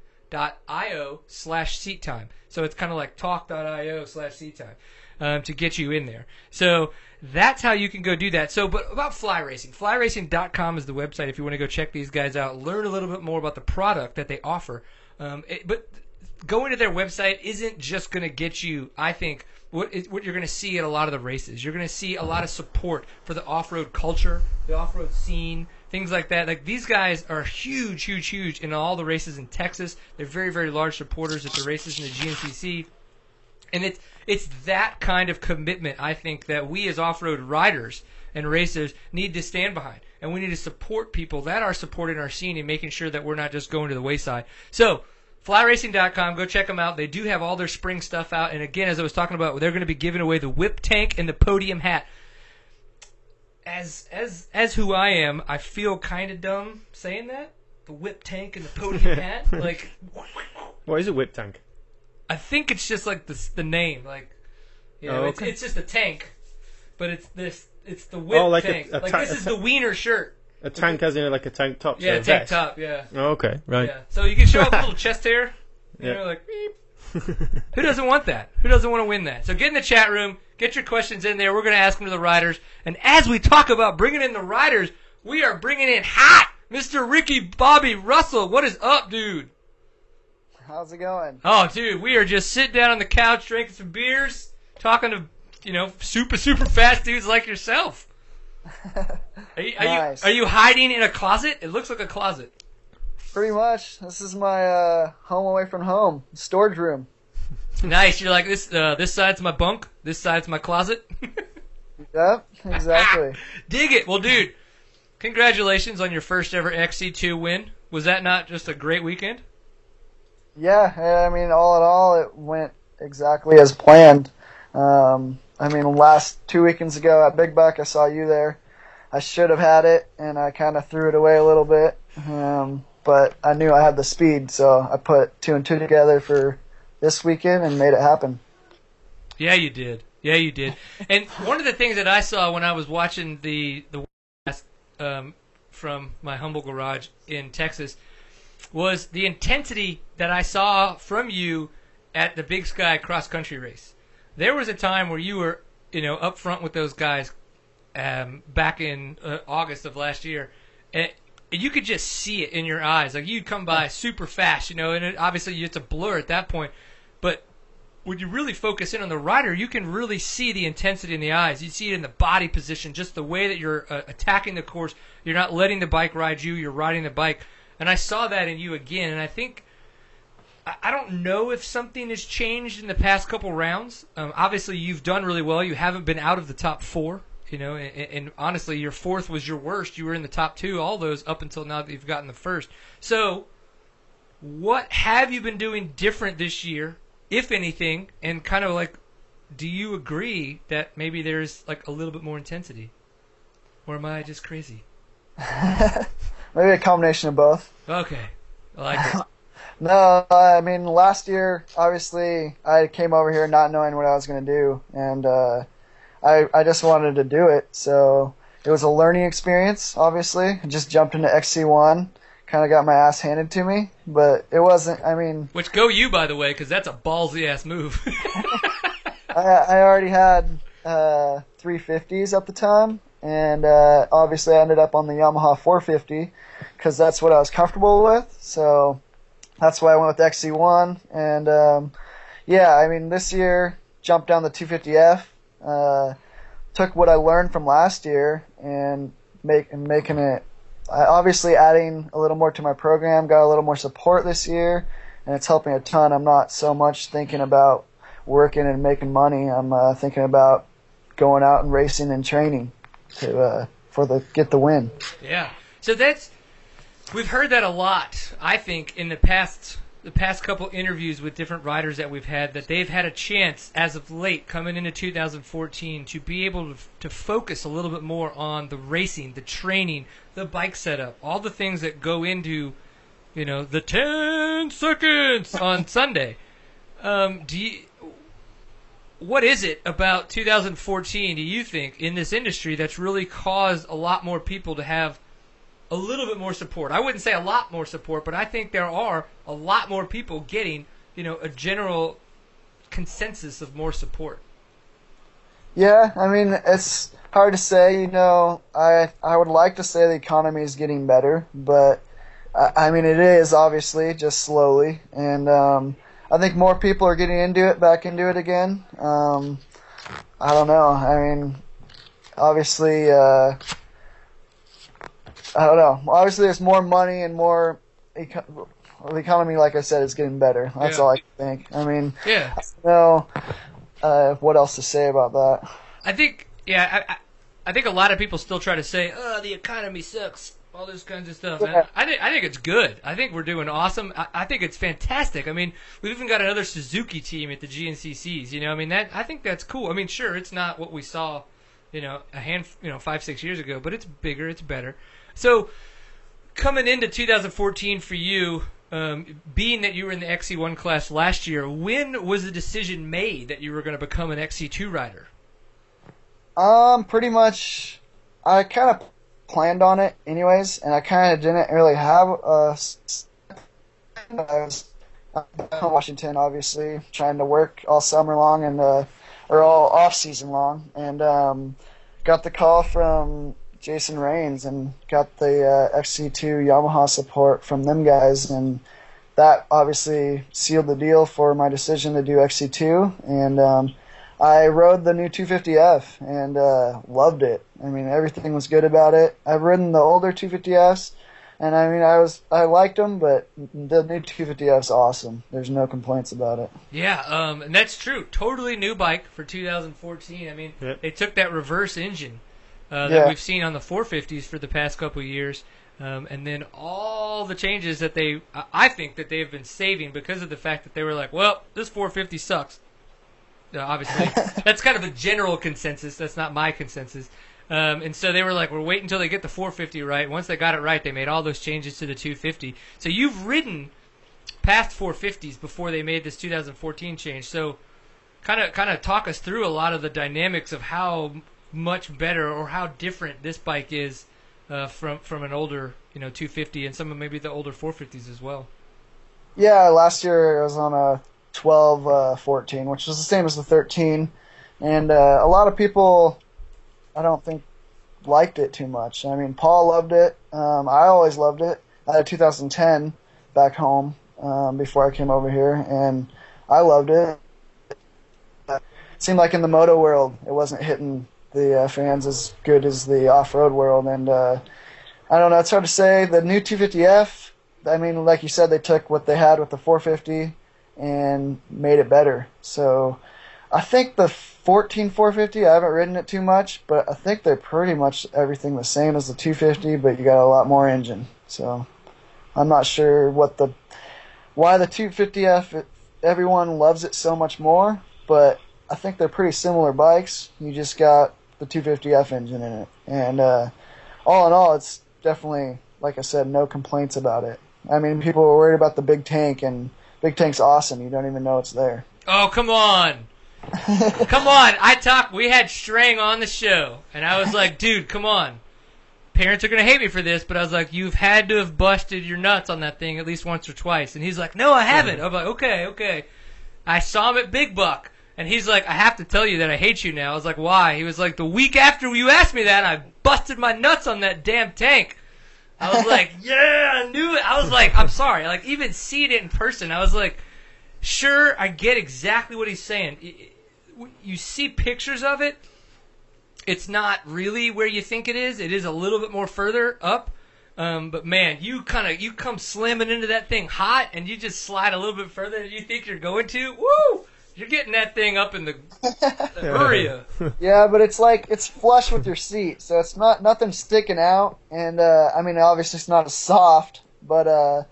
slash seat time. So it's kind of like talk.io slash seat time um, to get you in there. So that's how you can go do that. So, but about fly racing, flyracing.com is the website if you want to go check these guys out, learn a little bit more about the product that they offer. Um, it, but going to their website isn't just going to get you, I think, what, you're going to see at a lot of the races. You're going to see a lot of support for the off-road culture, the off-road scene, things like that. Like these guys are huge, huge, huge in all the races in Texas. They're very, very large supporters at the races in the GNCC. And it's it's that kind of commitment I think that we as off-road riders and racers need to stand behind, and we need to support people that are supporting our scene and making sure that we're not just going to the wayside. So. Flyracing.com, go check them out. They do have all their spring stuff out. And again, as I was talking about, they're going to be giving away the whip tank and the podium hat. As as as who I am, I feel kind of dumb saying that. The whip tank and the podium hat. Like, what is a whip tank? I think it's just like the the name, like you know, Oh, it's, okay. it's just a tank, but it's this it's the whip Oh, like tank. a like ta- this is the wiener shirt. A tank as in like a tank top. so Yeah, a tank vest. top. Yeah, Oh, okay, right. yeah. So you can show off a little chest hair. You Yeah. know, like beep. Who doesn't want that? Who doesn't want to win that? So get in the chat room, get your questions in there. We're going to ask them to the riders. And as we talk about bringing in the riders, we are bringing in hot Mr. Ricky Bobby Russell. What is up, dude? How's it going? Oh, dude, we are just sitting down on the couch drinking some beers, talking to, you know, super, super fast dudes like yourself. Are you, are, Nice. you, are you hiding in a closet? It looks like a closet. Pretty much. This is my uh, home away from home storage room. Nice. You're like this. Uh, this side's my bunk. This side's my closet. Yep, exactly. Dig it. Well, dude, congratulations on your first ever XC2 win. Was that not just a great weekend? yeah, I mean, all in all, it went exactly as planned. Um, I mean, last two weekends ago at Big Buck, I saw you there. I should have had it, and I kind of threw it away a little bit. Um, but I knew I had the speed, so I put two and two together for this weekend and made it happen. Yeah, you did. Yeah, you did. And one of the things that I saw when I was watching the the um, from my humble garage in Texas was the intensity that I saw from you at the Big Sky cross country race. There was a time where you were, you know, up front with those guys um, back in uh, August of last year, and you could just see it in your eyes. Like you'd come by super fast, you know, and it, obviously it's a blur at that point. But when you really focus in on the rider, you can really see the intensity in the eyes. You see it in the body position, just the way that you're uh, attacking the course. You're not letting the bike ride you. You're riding the bike, and I saw that in you again. And I think I don't know if something has changed in the past couple rounds. Um, obviously, you've done really well. You haven't been out of the top four. You know, and, and honestly, your fourth was your worst. You were in the top two, all those up until now that you've gotten the first. So, what have you been doing different this year, if anything? And kind of like, do you agree that maybe there's like a little bit more intensity, or am I just crazy? Maybe a combination of both. Okay, I like it. No, I mean last year, obviously, I came over here not knowing what I was going to do, and uh, I I just wanted to do it. So it was a learning experience. Obviously, I just jumped into XC1, kind of got my ass handed to me, but it wasn't. I mean, Which go you, by the way, because that's a ballsy ass move. I I already had uh, 350s at the time, and uh, obviously I ended up on the Yamaha 450 because that's what I was comfortable with. So that's why I went with XC1. And um, yeah, I mean this year jumped down the 250F. Uh, took what I learned from last year and make and making it. I obviously adding a little more to my program. Got a little more support this year, and it's helping a ton. I'm not so much thinking about working and making money. I'm uh, thinking about going out and racing and training to uh, for the get the win. Yeah. So that's we've heard that a lot. I think in the past the past couple interviews with different riders that we've had that they've had a chance as of late coming into 2014 to be able to, to focus a little bit more on the racing, the training, the bike setup, all the things that go into you know the 10 seconds on Sunday. Um, do you, what is it about 2014 do you think in this industry that's really caused a lot more people to have a little bit more support i wouldn't say a lot more support but i think there are a lot more people getting you know a general consensus of more support Yeah, I mean it's hard to say. You know, I I would like to say the economy is getting better, but I, I mean it is obviously just slowly, and um, I think more people are getting into it, back into it again. Um, I don't know. I mean, obviously, uh, I don't know. Obviously, there's more money and more. Eco- the economy, like I said, is getting better. That's Yeah. all I think. I mean, yeah no. Uh, what else to say about that? i think yeah I, I, I think a lot of people still try to say oh the economy sucks all this kinds of stuff Yeah. I think I think it's good. I think we're doing awesome. I, I think it's fantastic. I mean, we've even got another Suzuki team at the GNCCs. You know, I mean that I think that's cool. I mean, sure, it's not what we saw, you know, a hand, you know, five six years ago, but it's bigger, it's better. So coming into 2014 for you, um, being that you were in the XC1 class last year, when was the decision made that you were going to become an XC2 rider? Um, pretty much. I kind of planned on it, anyways, and I kind of didn't really have a. I was, in Washington, obviously, trying to work all summer long and uh, or all off season long, and um, got the call from Jason Rains and got the uh, XC2 Yamaha support from them guys, and that obviously sealed the deal for my decision to do XC2, and um, I rode the new 250F and uh, loved it. I mean, everything was good about it. I've ridden the older 250Fs, and I mean, I was I liked them, but the new 250F's awesome. There's no complaints about it. Yeah, um, and that's true. Totally new bike for 2014. I mean, Yep. they took that reverse engine uh, that Yeah. we've seen on the 450s for the past couple of years, um, and then all the changes that they, I- think that they've been saving because of the fact that they were like, well, this 450 sucks. Uh, obviously, that's kind of a general consensus. That's not my consensus. Um, and so they were like, we're waiting until they get the 450 right. Once they got it right, they made all those changes to the 250. So you've ridden past 450s before they made this 2014 change. So kind of kind of talk us through a lot of the dynamics of how much better or how different this bike is uh, from from an older you know 250 and some of maybe the older 450s as well. Yeah, last year I was on a 12, uh, 14, which was the same as the 13, and uh, a lot of people, I don't think, liked it too much. I mean, Paul loved it. Um, I always loved it. I had a 2010 back home um, before I came over here, and I loved it. It seemed like in the moto world, it wasn't hitting the uh, fans as good as the off-road world, and uh, I don't know. It's hard to say. The new 250F. I mean, like you said, they took what they had with the 450 and made it better. So I think the 14 450, I haven't ridden it too much, but I think they're pretty much everything the same as the 250, but you got a lot more engine. So I'm not sure what the why the 250F it, everyone loves it so much more, but I think they're pretty similar bikes. You just got the 250F engine in it, and uh, all in all, it's definitely like I said, no complaints about it. I mean, people were worried about the big tank, and big tank's awesome. You don't even know it's there. Oh come on, come on! I talked. We had Strang on the show, and I was like, dude, come on. Parents are gonna hate me for this, but I was like, you've had to have busted your nuts on that thing at least once or twice. And he's like, no, I haven't. I'm like, okay, okay. I saw him at Big Buck, and he's like, I have to tell you that I hate you now. I was like, why? He was like, the week after you asked me that, I busted my nuts on that damn tank. I was like, yeah, I knew it. I was like, I'm sorry. Like, even seeing it in person, I was like, sure, I get exactly what he's saying. You see pictures of it. It's not really where you think it is. It is a little bit more further up. Um, but man, you kind of you come slamming into that thing hot, and you just slide a little bit further than you think you're going to. Woo! You're getting that thing up in the area. Yeah, but it's like it's flush with your seat, so it's not nothing sticking out. And uh, I mean, obviously it's not as soft, but uh,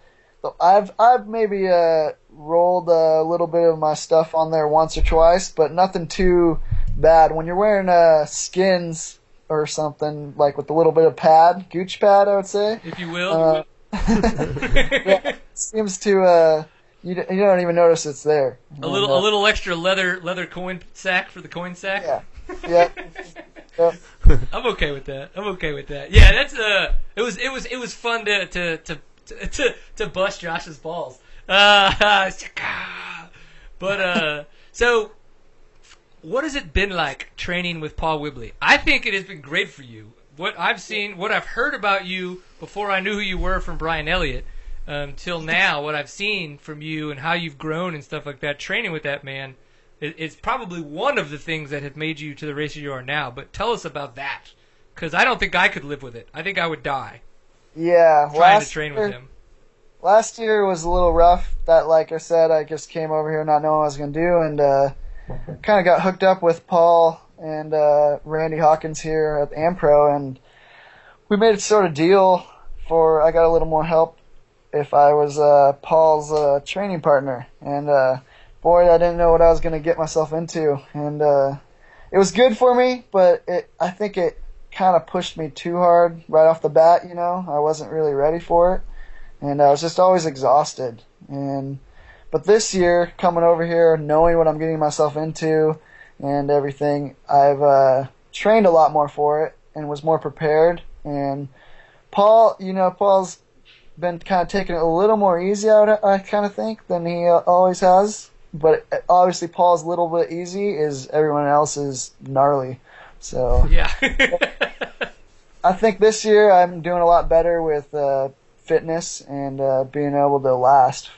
I've I've maybe uh, rolled a little bit of my stuff on there once or twice, but nothing too bad. When you're wearing uh, skins or something like with a little bit of pad, gooch pad, I would say. if you will. Uh, yeah, seems to uh, you you don't even notice it's there. a little And, uh, a little extra leather leather coin sack for the coin sack. Yeah. Yeah. Yep. I'm okay with that. I'm okay with that. Yeah, that's uh, it was it was it was fun to to to to, to, to bust Josh's balls. Uh, but uh, so what has it been like training with Paul Whibley? I think it has been great for you. What I've seen, what I've heard about you before I knew who you were from Brian Elliott, um, till now, what I've seen from you and how you've grown and stuff like that, training with that man, it, it's probably one of the things that have made you to the racer you are now. But tell us about that, because I don't think I could live with it. I think I would die Yeah. trying to train year, with him. last year was a little rough. That, like I said, I just came over here not knowing what I was going to do, and uh, kind of got hooked up with Paul and uh, Randy Hawkins here at Ampro, and we made a sort of deal for I got a little more help if I was uh, Paul's uh, training partner, and uh, boy, I didn't know what I was going to get myself into, and uh, it was good for me, but it I think it kind of pushed me too hard right off the bat. You know, I wasn't really ready for it and I was just always exhausted. And but this year, coming over here, knowing what I'm getting myself into and everything, I've uh, trained a lot more for it and was more prepared. And Paul, you know, Paul's been kind of taking it a little more easy out. I kind of think than he uh, always has. But uh, obviously, Paul's a little bit easy. Is everyone else is gnarly. So Yeah. I think this year I'm doing a lot better with uh, fitness and uh, being able to last.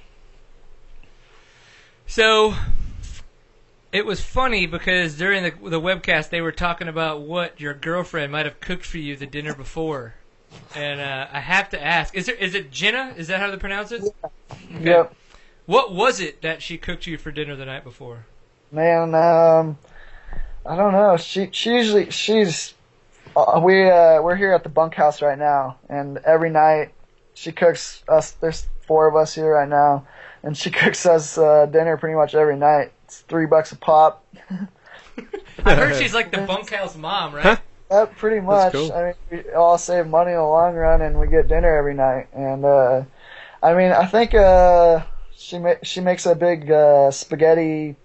So it was funny because during the the webcast they were talking about what your girlfriend might have cooked for you the dinner before, and uh, I have to ask: is there is it Jenna? Is that how they pronounce it? Okay. Yep. What was it that she cooked you for dinner the night before? Man, um, I don't know. She she usually she's uh, we uh, we're here at the bunkhouse right now, and every night she cooks us. There's four of us here right now, and she cooks us uh, dinner pretty much every night. It's three bucks a pop. I heard she's like the bunkhouse mom, right? Uh, pretty much. cool. I mean, we all save money in the long run, and we get dinner every night. And uh, I mean, I think uh, she ma- she makes a big uh, spaghetti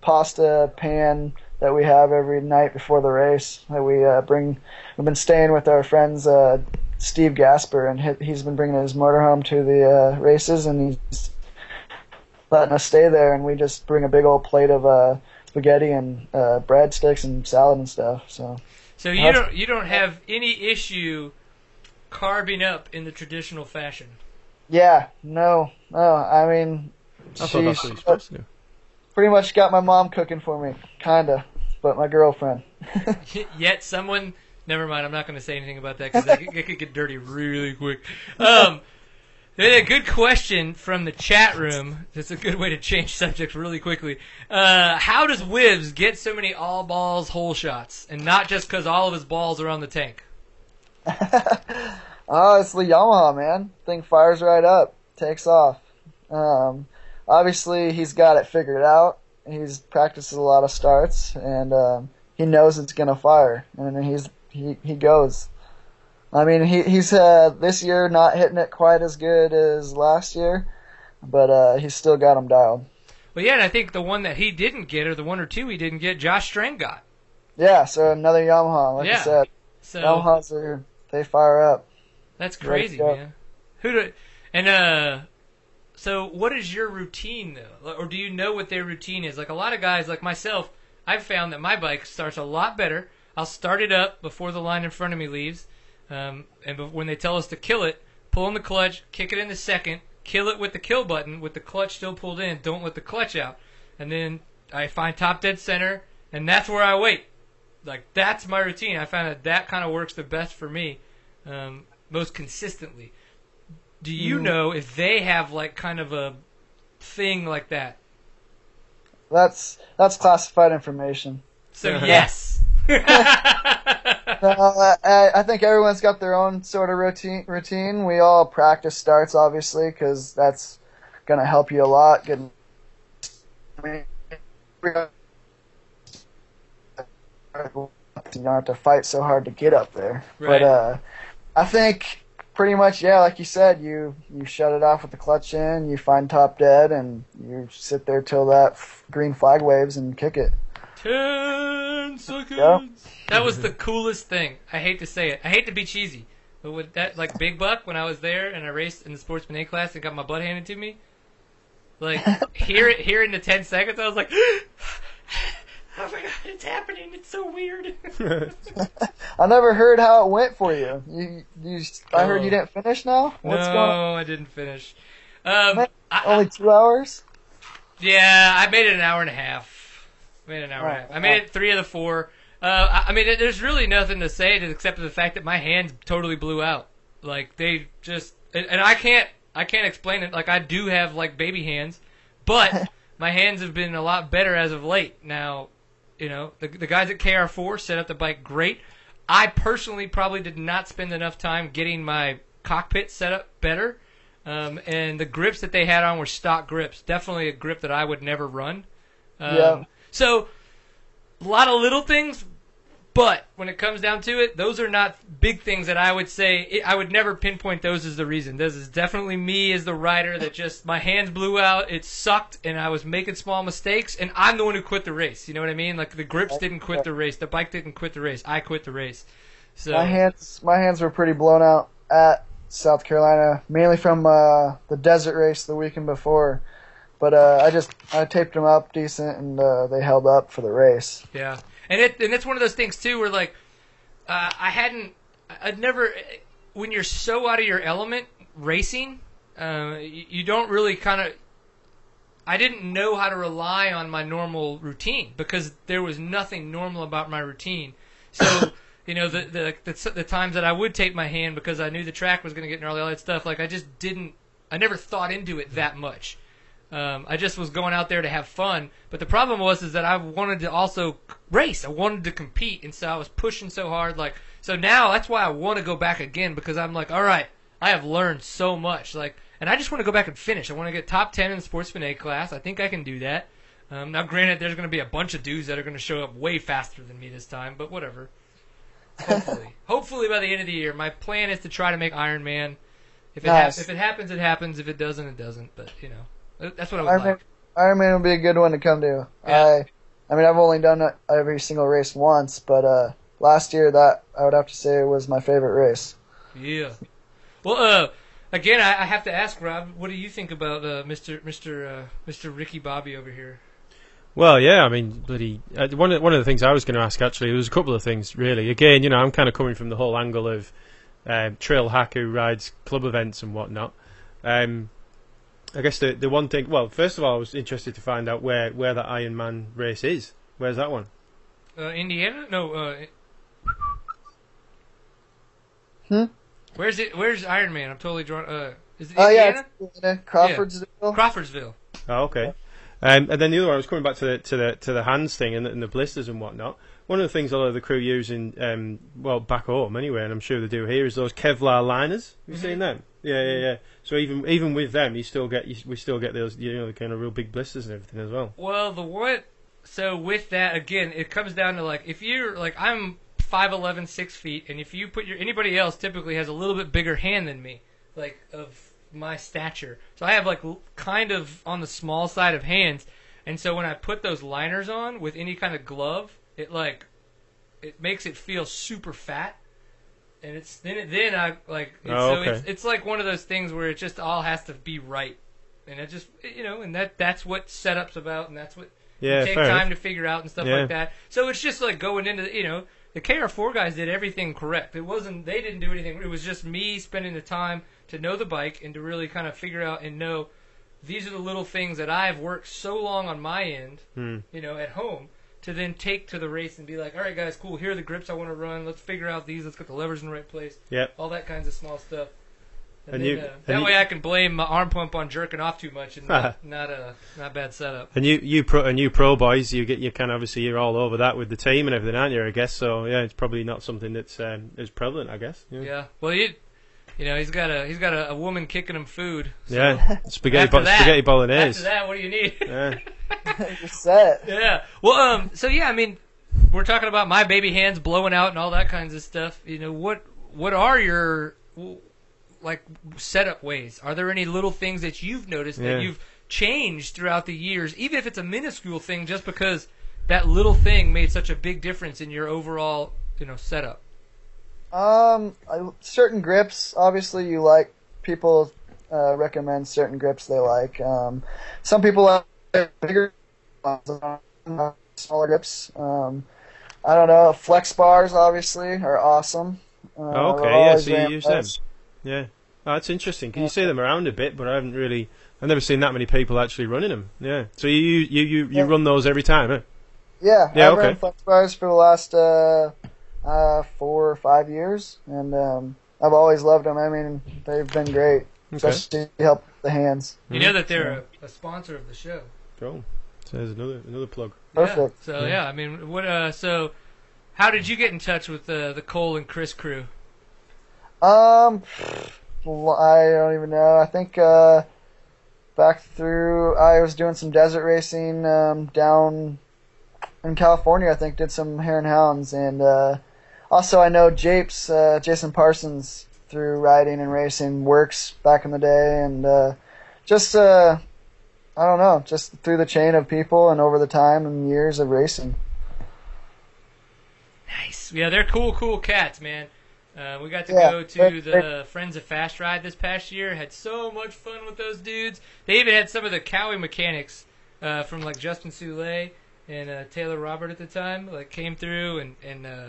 pasta pan that we have every night before the race. That we uh, bring. We've been staying with our friends uh, Steve Gasper, and he- he's been bringing his motorhome to the uh, races, and he's letting us stay there. And we just bring a big old plate of uh, spaghetti and uh, breadsticks and salad and stuff. So. So you don't you don't have any issue carving up in the traditional fashion. Yeah, no, no. I mean, I she's what you're supposed to do. pretty much got my mom cooking for me, kinda, but my girlfriend. Yet someone. Never mind. I'm not going to say anything about that because it, it could get dirty really quick. Um, a good question from the chat room. That's a good way to change subjects really quickly. Uh, how does Whibbs get so many all balls hole shots, and not just because all of his balls are on the tank? oh, it's the Yamaha, man. Thing fires right up, takes off. Um, obviously, he's got it figured out. He's practices a lot of starts, and um, he knows it's gonna fire, and he's he he goes. I mean, he he's uh, this year not hitting it quite as good as last year, but uh, he's still got him dialed. Well, yeah, and I think the one that he didn't get, or the one or two he didn't get, Josh Strang got. Yeah, so another Yamaha, like Yeah. I said, So Yamahas are they fire up. That's crazy, man. Who do and uh so what is your routine though? Or do you know what their routine is? Like a lot of guys like myself, I've found that my bike starts a lot better. I'll start it up before the line in front of me leaves. Um, and bef- when they tell us to kill it, pull in the clutch, kick it in the second, kill it with the kill button with the clutch still pulled in, don't let the clutch out. And then I find top dead center and that's where I wait. Like that's my routine. I found that that kind of works the best for me um, most consistently. Do you Mm. know if they have like kind of a thing like that? That's that's classified information. So yes. Uh, I, I think everyone's got their own sort of routine. Routine. We all practice starts, obviously, because that's gonna help you a lot. Getting, you don't have to fight so hard to get up there. Right. But uh, I think pretty much, yeah, like you said, you you shut it off with the clutch in, you find top dead, and you sit there till that f- green flag waves and kick it. Ten seconds. Yeah. That was the coolest thing. I hate to say it. I hate to be cheesy, but with that, like Big Buck, when I was there and I raced in the Sportsman A class and got my butt handed to me, like hear it, in the ten seconds, I was like, oh my god, it's happening. It's so weird. I never heard how it went for you. You, you I heard Oh. you didn't finish now. What's no, going on? I didn't finish. Um, Man, I, Only two hours. Yeah, I made it an hour and a half. Made an hour half. I made it three of the four. Uh, I, mean, there's really nothing to say except for the fact that my hands totally blew out. Like they just, and, and I can't, I can't explain it. Like I do have like baby hands, but my hands have been a lot better as of late. Now, you know, the, the guys at KR4 set up the bike great. I personally probably did not spend enough time getting my cockpit set up better. Um, and the grips that they had on were stock grips. Definitely a grip that I would never run. Um, Yeah. So, a lot of little things, but when it comes down to it, those are not big things that I would say. I would never pinpoint those as the reason. This is definitely me as the rider that just my hands blew out. It sucked, and I was making small mistakes, and I'm the one who quit the race. You know what I mean? Like the grips didn't quit the race, the bike didn't quit the race. I quit the race. So My hands, my hands were pretty blown out at South Carolina, mainly from uh, the desert race the weekend before. But uh, I just I taped them up decent, and uh, they held up for the race. Yeah, and it and it's one of those things too where like uh, I hadn't I'd never when you're so out of your element racing, uh, you, you don't really kind of. I didn't know how to rely on my normal routine because there was nothing normal about my routine. So you know the the the, the times that I would tape my hand because I knew the track was going to get gnarly, all that stuff. Like I just didn't. I never thought into it that much. Um, I just was going out there to have fun. But the problem was is that I wanted to also race. I wanted to compete, and so I was pushing so hard. Like so now that's why I want to go back again because I'm like, all right, I have learned so much. Like, and I just want to go back and finish. I want to get top ten in the sportsman A class. I think I can do that. Um, now, granted, there's going to be a bunch of dudes that are going to show up way faster than me this time, but whatever. Hopefully, hopefully by the end of the year, my plan is to try to make Iron Man. If it Nice. hap- if it happens, it happens. If it doesn't, it doesn't. But you know, that's what I would Iron Man, like. Iron Man would be a good one to come to. Yeah. I, I mean, I've only done every single race once, but uh, last year that I would have to say was my favorite race. Yeah. Well, uh, again, I, I have to ask Rob, what do you think about uh, Mr. Mr. Uh, Mr. Ricky Bobby over here? Well, yeah, I mean, bloody. Uh, one of one of the things I was going to ask actually there was a couple of things really. Again, you know, I'm kind of coming from the whole angle of um, trail hack who rides club events and whatnot. Um, I guess the the one thing. Well, first of all, I was interested to find out where where that Iron Man race is. Where's that one? Uh, Indiana? No. Uh, Hmm? Where's it? Where's Iron Man? I'm totally drawn. Uh, is it Oh yeah, Indiana? it's Indiana, Crawfordsville. Crawfordsville. Oh, okay. Um, and then the other one, I was coming back to the to the to the hands thing and the, and the blisters and whatnot. One of the things a lot of the crew use in um, well back home anyway, and I'm sure they do here, is those Kevlar liners. Have you seen them? Yeah, yeah, yeah. So even even with them, you still get you, we still get those you know the kind of real big blisters and everything as well. Well, the what? So with that, again, it comes down to like if you're like I'm 5'11", 6 feet, and if you put your anybody else typically has a little bit bigger hand than me, like of my stature. So I have like kind of on the small side of hands, and so when I put those liners on with any kind of glove, it like it makes it feel super fat. And it's then it, then I like it's, Oh, so okay. it's it's like one of those things where it just all has to be right, and it just you know and that that's what setup's about, and that's what Yeah, you take time enough. to figure out and stuff Yeah. like that. So it's just like going into you know the KR4 guys did everything correct. It wasn't they didn't do anything. It was just me spending the time to know the bike and to really kind of figure out and know these are the little things that I've worked so long on my end, Hmm. you know, at home to then take to the race and be like, all right, guys, cool. Here are the grips I want to run. Let's figure out these. Let's get the levers in the right place. Yep. All that kinds of small stuff. And, And then, you- uh, and that you- way I can blame my arm pump on jerking off too much and not not a not bad setup. And you you pro and you pro boys, you get you kind of obviously you're all over that with the team and everything, aren't you? I guess so. Yeah, it's probably not something that's um, as prevalent, I guess. Yeah. Yeah. Well, he, you know, he's got a he's got a, a woman kicking him food. So Yeah, spaghetti, after bo- that- spaghetti After that, what do you need? Yeah. You're set. yeah. Well, um. So yeah, I mean, we're talking about my baby hands blowing out and all that kinds of stuff. You know, what what are your like setup ways? Are there any little things that you've noticed Yeah. that you've changed throughout the years, even if it's a minuscule thing, just because that little thing made such a big difference in your overall, you know, setup? Um, I, certain grips, obviously, you like. People uh, recommend certain grips they like. Um, some people like bigger, uh, smaller grips. Um, I don't know. Flex bars, obviously, are awesome. Uh, Oh, okay, yeah, so you use them. Yeah. Oh, that's interesting. Can you see them around a bit? But I haven't really. I've never seen that many people actually running them. Yeah. So you you you you Yeah. run those every time, huh? Yeah, Yeah, I've okay. ran flex bars for the last uh, uh, four or five years, and um, I've always loved them. I mean, they've been great, Okay. especially to help the hands. You know that they're a, a sponsor of the show. Cool. So there's another another plug. Perfect. Yeah. So yeah, I mean, what? Uh, so how did you get in touch with uh, the Cole and Chris crew? Um, I don't even know. I think uh, back through I was doing some desert racing um, down in California. I think did some hare and hounds, and uh, also I know Japes, uh, Jason Parsons through riding and racing works back in the day, and uh, just uh, I don't know, just through the chain of people and over the time and years of racing. Nice. Yeah, they're cool, cool cats, man. Uh, we got to Yeah, go to they- the Friends of Fast Ride this past year. Had so much fun with those dudes. They even had some of the Cowie mechanics uh, from like Justin Soule and uh, Taylor Robert at the time, like came through and and uh,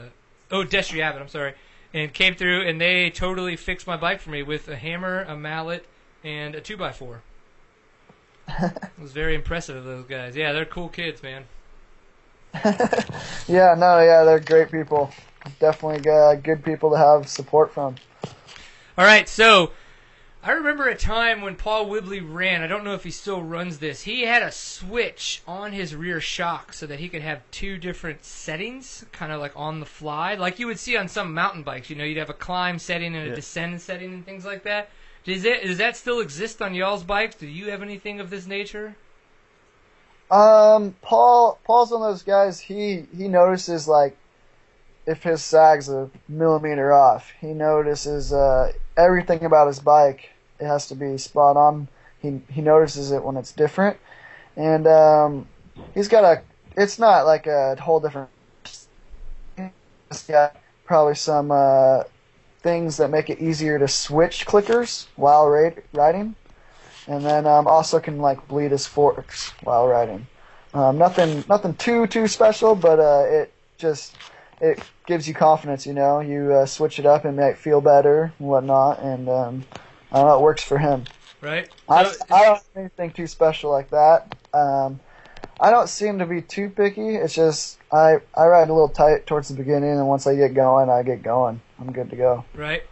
oh Destry Abbott, I'm sorry, and came through and they totally fixed my bike for me with a hammer, a mallet, and a two x four. it was very impressive of those guys. Yeah, they're cool kids, man. yeah, no, yeah, they're great people. Definitely uh, good people to have support from. All right, so I remember a time when Paul Whibley ran. I don't know if he still runs this. He had a switch on his rear shock so that he could have two different settings, kind of like on the fly, like you would see on some mountain bikes. You know, you'd have a climb setting and a Yeah. descend setting and things like that. Does it does that still exist on y'all's bikes? Do you have anything of this nature? Um, Paul, Paul's one of those guys. He he notices like if his sag's a millimeter off. He notices uh, everything about his bike. It has to be spot on. He he notices it when it's different, and um, he's got a. It's not like a whole different. He's got probably some uh, things that make it easier to switch clickers while ra- riding and then um, also can like bleed his forks while riding. Um, nothing, nothing too too special, but uh, it just it gives you confidence. You know, you uh, switch it up and might feel better and whatnot, and um, I don't know, it works for him. Right. I, So- I don't have anything too special like that. Um, I don't seem to be too picky. It's just I I ride a little tight towards the beginning, and once I get going, I get going. I'm good to go. Right.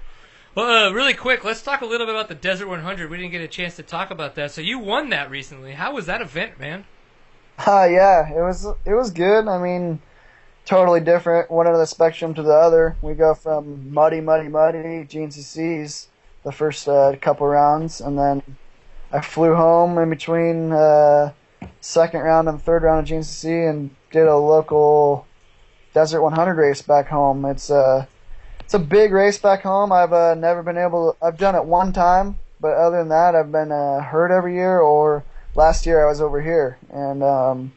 Well, uh, really quick, let's talk a little bit about the Desert 100. We didn't get a chance to talk about that. So you won that recently. How was that event, man? Uh, yeah, it was it was good. I mean, totally different, one end of the spectrum to the other. We go from muddy, muddy, muddy GNCCs the first uh, couple rounds, and then I flew home in between uh, second round and third round of GNCC and did a local Desert 100 race back home. It's a it's a big race back home. I've uh, never been able. To, I've done it one time, but other than that, I've been uh, hurt every year. Or last year I was over here, and um,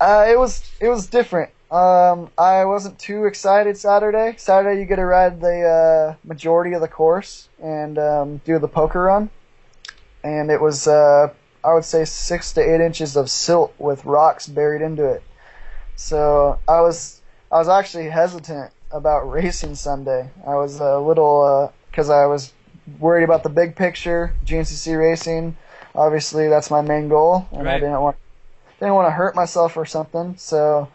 uh, it was it was different. Um, I wasn't too excited Saturday. Saturday you get to ride the uh, majority of the course and um, do the poker run, and it was uh, I would say six to eight inches of silt with rocks buried into it. So I was I was actually hesitant about racing Sunday. I was a little because I was worried about the big picture, GNCC racing. Obviously, that's my main goal, and I didn't want didn't want to hurt myself or something. So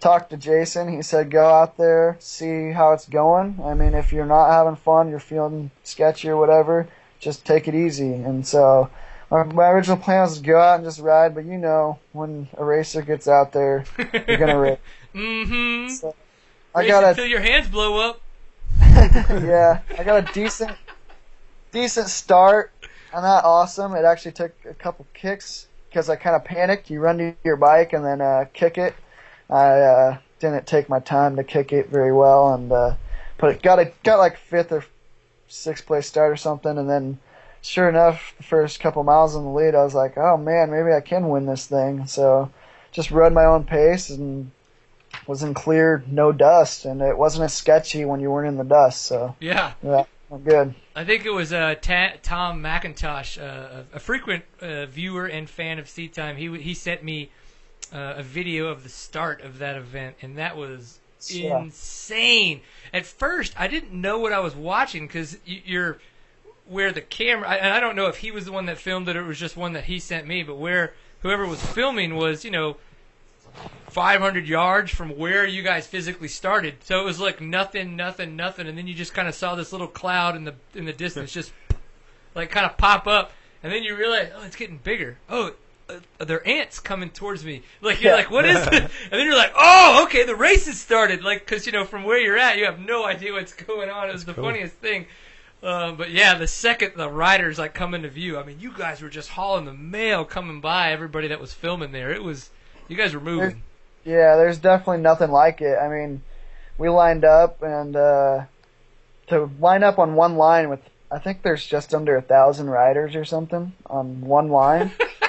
talked to Jason. He said go out there, see how it's going. I mean, if you're not having fun, you're feeling sketchy or whatever, just take it easy. And so my, my original plan was to go out and just ride, but you know, when a racer gets out there, you're gonna race. mm-hmm. So I Race got a until your hands blow up. yeah, I got a decent, decent start. I'm not awesome. It actually took a couple kicks because I kind of panicked. You run to your bike and then uh, kick it. I uh, didn't take my time to kick it very well, and uh, but it got a got like fifth or sixth place start or something, and then sure enough, the first couple miles in the lead, I was like, oh man, maybe I can win this thing. So just rode my own pace and was in clear, no dust, and it wasn't as sketchy when you weren't in the dust. So Yeah. yeah, I'm good. I think it was uh, Ta- Tom McIntosh, uh, a frequent uh, viewer and fan of Seat Time. He w- he sent me uh, a video of the start of that event, and that was Yeah. insane. At first, I didn't know what I was watching because you're where the camera. And I don't know if he was the one that filmed it or it was just one that he sent me, but where whoever was filming was, you know. 500 yards from where you guys physically started. So it was like nothing, nothing, nothing, and then you just kind of saw this little cloud in the in the distance just like kind of pop up, and then you realize, oh, it's getting bigger. Oh, uh, there are ants coming towards me. Like you're Yeah. like, what is it? And then you're like, oh, okay, the race has started. Like because you know from where you're at, you have no idea what's going on. It was the cool. funniest thing. Um, but yeah, the second the riders like come into view, I mean, you guys were just hauling the mail coming by everybody that was filming there. It was you guys were moving. Yeah, there's definitely nothing like it. I mean, we lined up and uh, to line up on one line with I think there's just under a thousand riders or something on one line,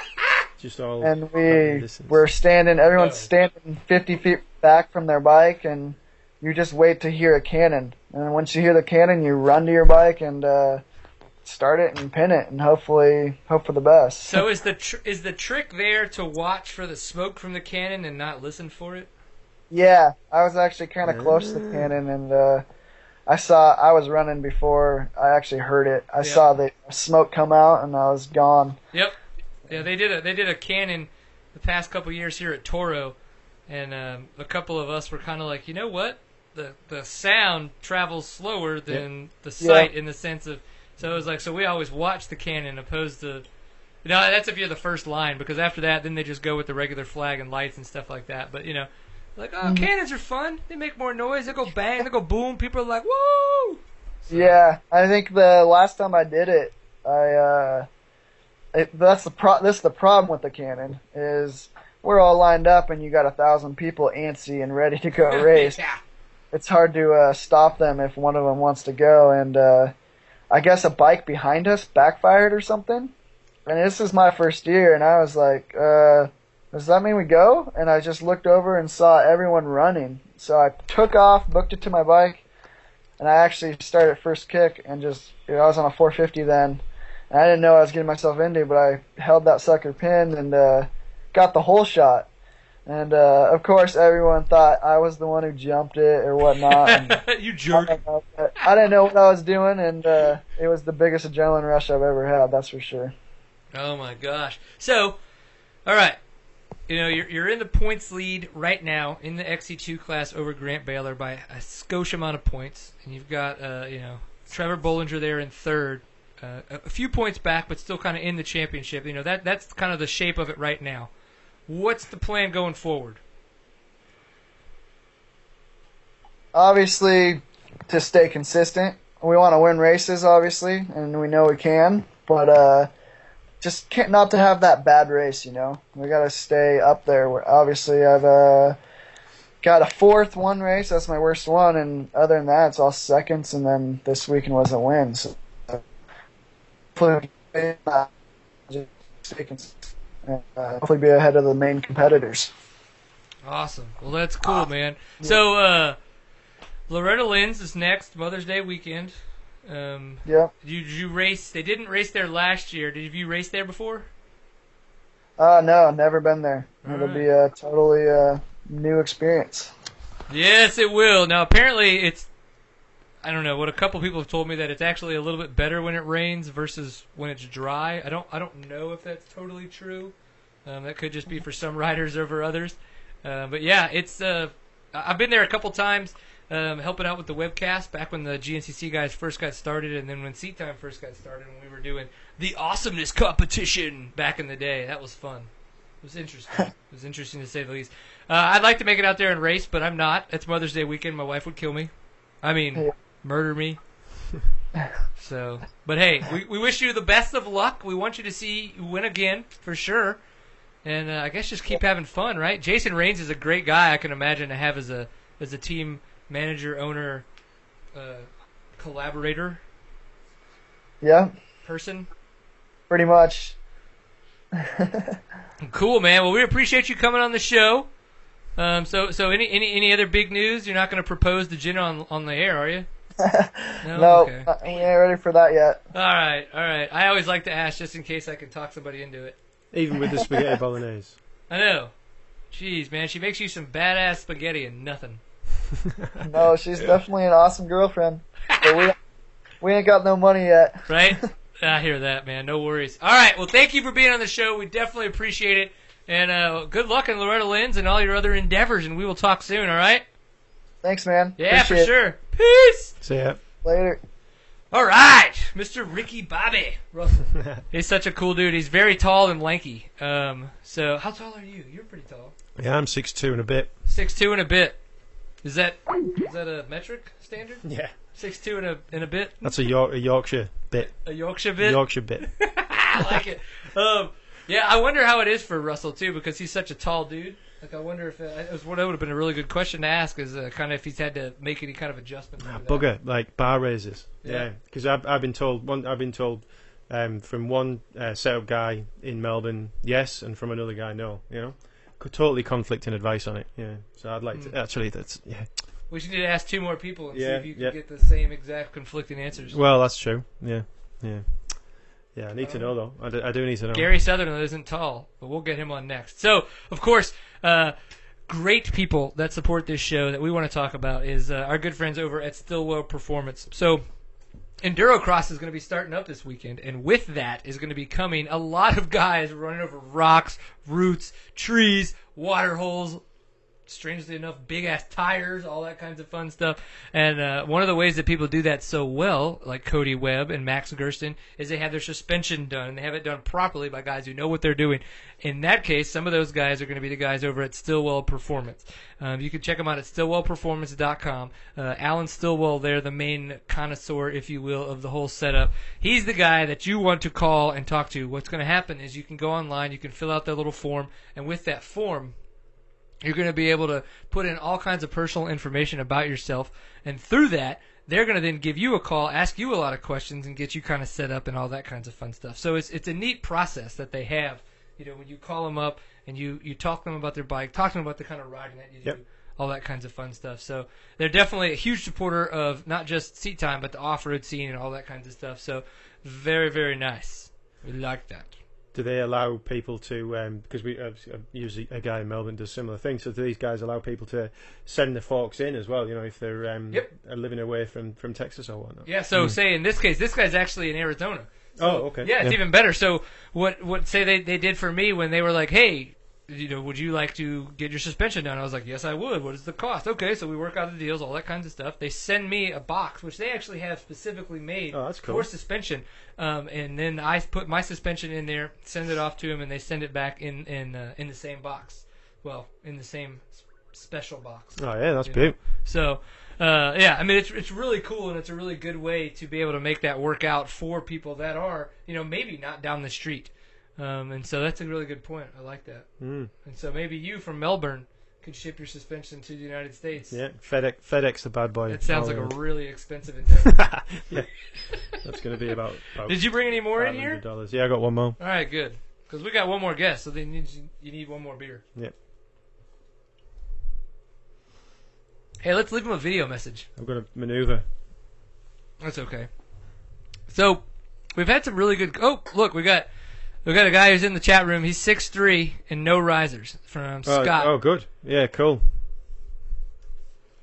Just all and having we're standing. Everyone's Whoa. standing 50 feet back from their bike, and you just wait to hear a cannon, and once you hear the cannon, you run to your bike and uh, start it and pin it, and hopefully hope for the best. So is the tr- is the trick there to watch for the smoke from the cannon and not listen for it? Yeah, I was actually kind of close to the cannon, and uh, I saw I was running before I actually heard it. I Yeah. saw the smoke come out, and I was gone. Yep. Yeah, they did a they did a cannon the past couple years here at Toro, and um, a couple of us were kind of like, you know what, the the sound travels slower than the sight in the sense of. So it was like, so we always watch the cannon opposed to. You know, that's if you're the first line because after that, then they just go with the regular flag and lights and stuff like that. But you know, like oh, cannons are fun. They make more noise. They go bang. They go boom. People are like, woo. Yeah, I think the last time I did it, I uh, it, that's the pro. This is the problem with the cannon is we're all lined up, and you got a thousand people antsy and ready to go race. yeah. It's hard to uh, stop them if one of them wants to go, and uh, I guess a bike behind us backfired or something. And this is my first year, and I was like, uh, "Does that mean we go?" And I just looked over and saw everyone running, so I took off, booked it to my bike, and I actually started first kick and just you know, I was on a 450 then. I didn't know what I was getting myself into, but I held that sucker pinned and uh, got the whole shot. And uh, of course, everyone thought I was the one who jumped it or whatnot. You I, jerk. didn't know, I didn't know what I was doing, and uh, it was the biggest adrenaline rush I've ever had. That's for sure. Oh my gosh. So, all right. You know, you're, you're in the points lead right now in the XC2 class over Grant Baylor by a skosh amount of points. And you've got, uh, you know, Trevor Bollinger there in third. Uh, a few points back, but still kind of in the championship. You know, that that's kind of the shape of it right now. What's the plan going forward? obviously to stay consistent. We want to win races, obviously, and we know we can. But uh, just can't, not to have that bad race, you know. We got to stay up there. We're, obviously, I've uh, got a fourth one race. That's my worst one, and other than that, it's all seconds. And then this weekend was a win. So hopefully, uh, just stay consistent and hopefully be ahead of the main competitors. Awesome. Well, that's cool, man. So, uh, Loretta Lynn's is next Mother's Day weekend. Um, Yep. you did you race? They didn't race there last year. Did you race there before? Uh, no, never been there. It'll Alright. be a totally uh, new experience. Yes, it will. Now, apparently, it's. I don't know what a couple people have told me that it's actually a little bit better when it rains versus when it's dry. I don't. I don't know if that's totally true. Um, that could just be for some riders over others. Uh, but yeah, it's. Uh, I've been there a couple times, um, helping out with the webcast back when the GNCC guys first got started, and then when Seat Time first got started, when we were doing the awesomeness competition back in the day. That was fun. It was interesting. it was interesting to say the least. Uh, I'd like to make it out there and race, but I'm not. It's Mother's Day weekend. My wife would kill me. I mean. Murder me. So, but hey, we, we wish you the best of luck. We want you to see you win again for sure, and uh, I guess just keep having fun, right? Jason Rains is a great guy. I can imagine to have as a as a team manager, owner, uh, collaborator Yeah, person. pretty much. Cool, man. Well, we appreciate you coming on the show. Um, so, so any any any other big news? You're not going to propose to Jenna on on the air, are you? No. no, Okay. uh, we ain't ready for that yet. All right, all right. I always like to ask just in case I can talk somebody into it. Even with the spaghetti bolognese. I know. Jeez, man, she makes you some badass spaghetti and nothing. No, she's definitely an awesome girlfriend. But we we ain't got no money yet. Right? I hear that, man. No worries. All right. Well, thank you for being on the show. We definitely appreciate it. And uh, good luck in Loretta Lynn's and all your other endeavors. And we will talk soon. All right? Thanks, man. Yeah, Appreciate for sure. Peace. See ya. Later. All right, Mr. Ricky Bobby Russell. He's such a cool dude. He's very tall and lanky. Um, so how tall are you? You're pretty tall. Yeah, I'm six two and a bit. Six two and a bit. Is that is that a metric standard? Yeah. Six two and a and a bit. That's a, York, a Yorkshire bit. A Yorkshire bit. Yorkshire bit. I like it. Um, yeah, I wonder how it is for Russell too, because he's such a tall dude. Like, I wonder if uh, it was what would have been a really good question to ask is uh, kind of if he's had to make any kind of adjustment. that. Bugger, like bar raises. Yeah. Yeah, because I've I've been told one. I've been told um, from one uh, setup guy in Melbourne, yes, and from another guy, no. You know, Co- totally conflicting advice on it. Yeah, so I'd like Hmm. to actually. That's yeah. We should need to ask two more people and see if you can yeah. get the same exact conflicting answers. Well, that's true. Yeah, yeah, yeah. I need to know though. I do, I do need to know. Gary Sutherlin isn't tall, but we'll get him on next. So, of course, uh, great people that support this show that we want to talk about is uh, our good friends over at Stillwell Performance. So, Endurocross is going to be starting up this weekend, and with that is going to be coming a lot of guys running over rocks, roots, trees, water holes, strangely enough, big ass tires, all that kinds of fun stuff. And uh, one of the ways that people do that so well, like Cody Webb and Max Gerston, is they have their suspension done. and They have it done properly by guys who know what they're doing. In that case, some of those guys are going to be the guys over at Stillwell Performance. Um, you can check them out at stillwellperformance.com. Uh, Alan Stillwell, there, the main connoisseur, if you will, of the whole setup. He's the guy that you want to call and talk to. What's going to happen is you can go online, you can fill out that little form, and with that form, you're going to be able to put in all kinds of personal information about yourself, and through that, they're going to then give you a call, ask you a lot of questions, and get you kind of set up and all that kinds of fun stuff. So it's it's a neat process that they have. You know, when you call them up and you you talk to them about their bike, talk to them about the kind of riding that you Yep. do, all that kinds of fun stuff. So they're definitely a huge supporter of not just seat time, but the off-road scene and all that kinds of stuff. So very very nice. We like that. Do they allow people to? Because we uh, usually a guy in Melbourne does similar things. So do these guys allow people to send the forks in as well? You know, if they're um, Yep. are living away from, from Texas or whatnot. Yeah. So say in this case, this guy's actually in Arizona. So, Oh, okay. Yeah, it's Yeah. even better. So what what say they they did for me when they were like, hey. You know, would you like to get your suspension done? I was like, yes, I would. What is the cost? Okay, so we work out the deals, all that kinds of stuff. They send me a box, which they actually have specifically made Oh, that's cool. for suspension. Um, and then I put my suspension in there, send it off to them, and they send it back in in uh, in the same box. Well, in the same special box. Oh yeah, that's know? So, uh, yeah, I mean, it's it's really cool, and it's a really good way to be able to make that work out for people that are, you know, maybe not down the street. Um, and so that's a really good point. I like that. Mm. And so maybe you from Melbourne could ship your suspension to the United States. Yeah, FedEx, FedEx the bad boy. It sounds like a really expensive endeavor. yeah, that's going to be about. about Did you bring any more in here? $500. Yeah, I got one more. All right, good. Because we got one more guest, so they need you need one more beer. Yeah. Hey, let's leave him a video message. I'm going to maneuver. That's okay. So we've had some really good. Oh, look, we got we got a guy who's in the chat room. He's six three and no risers from Oh, Scott. oh, good. Yeah, cool.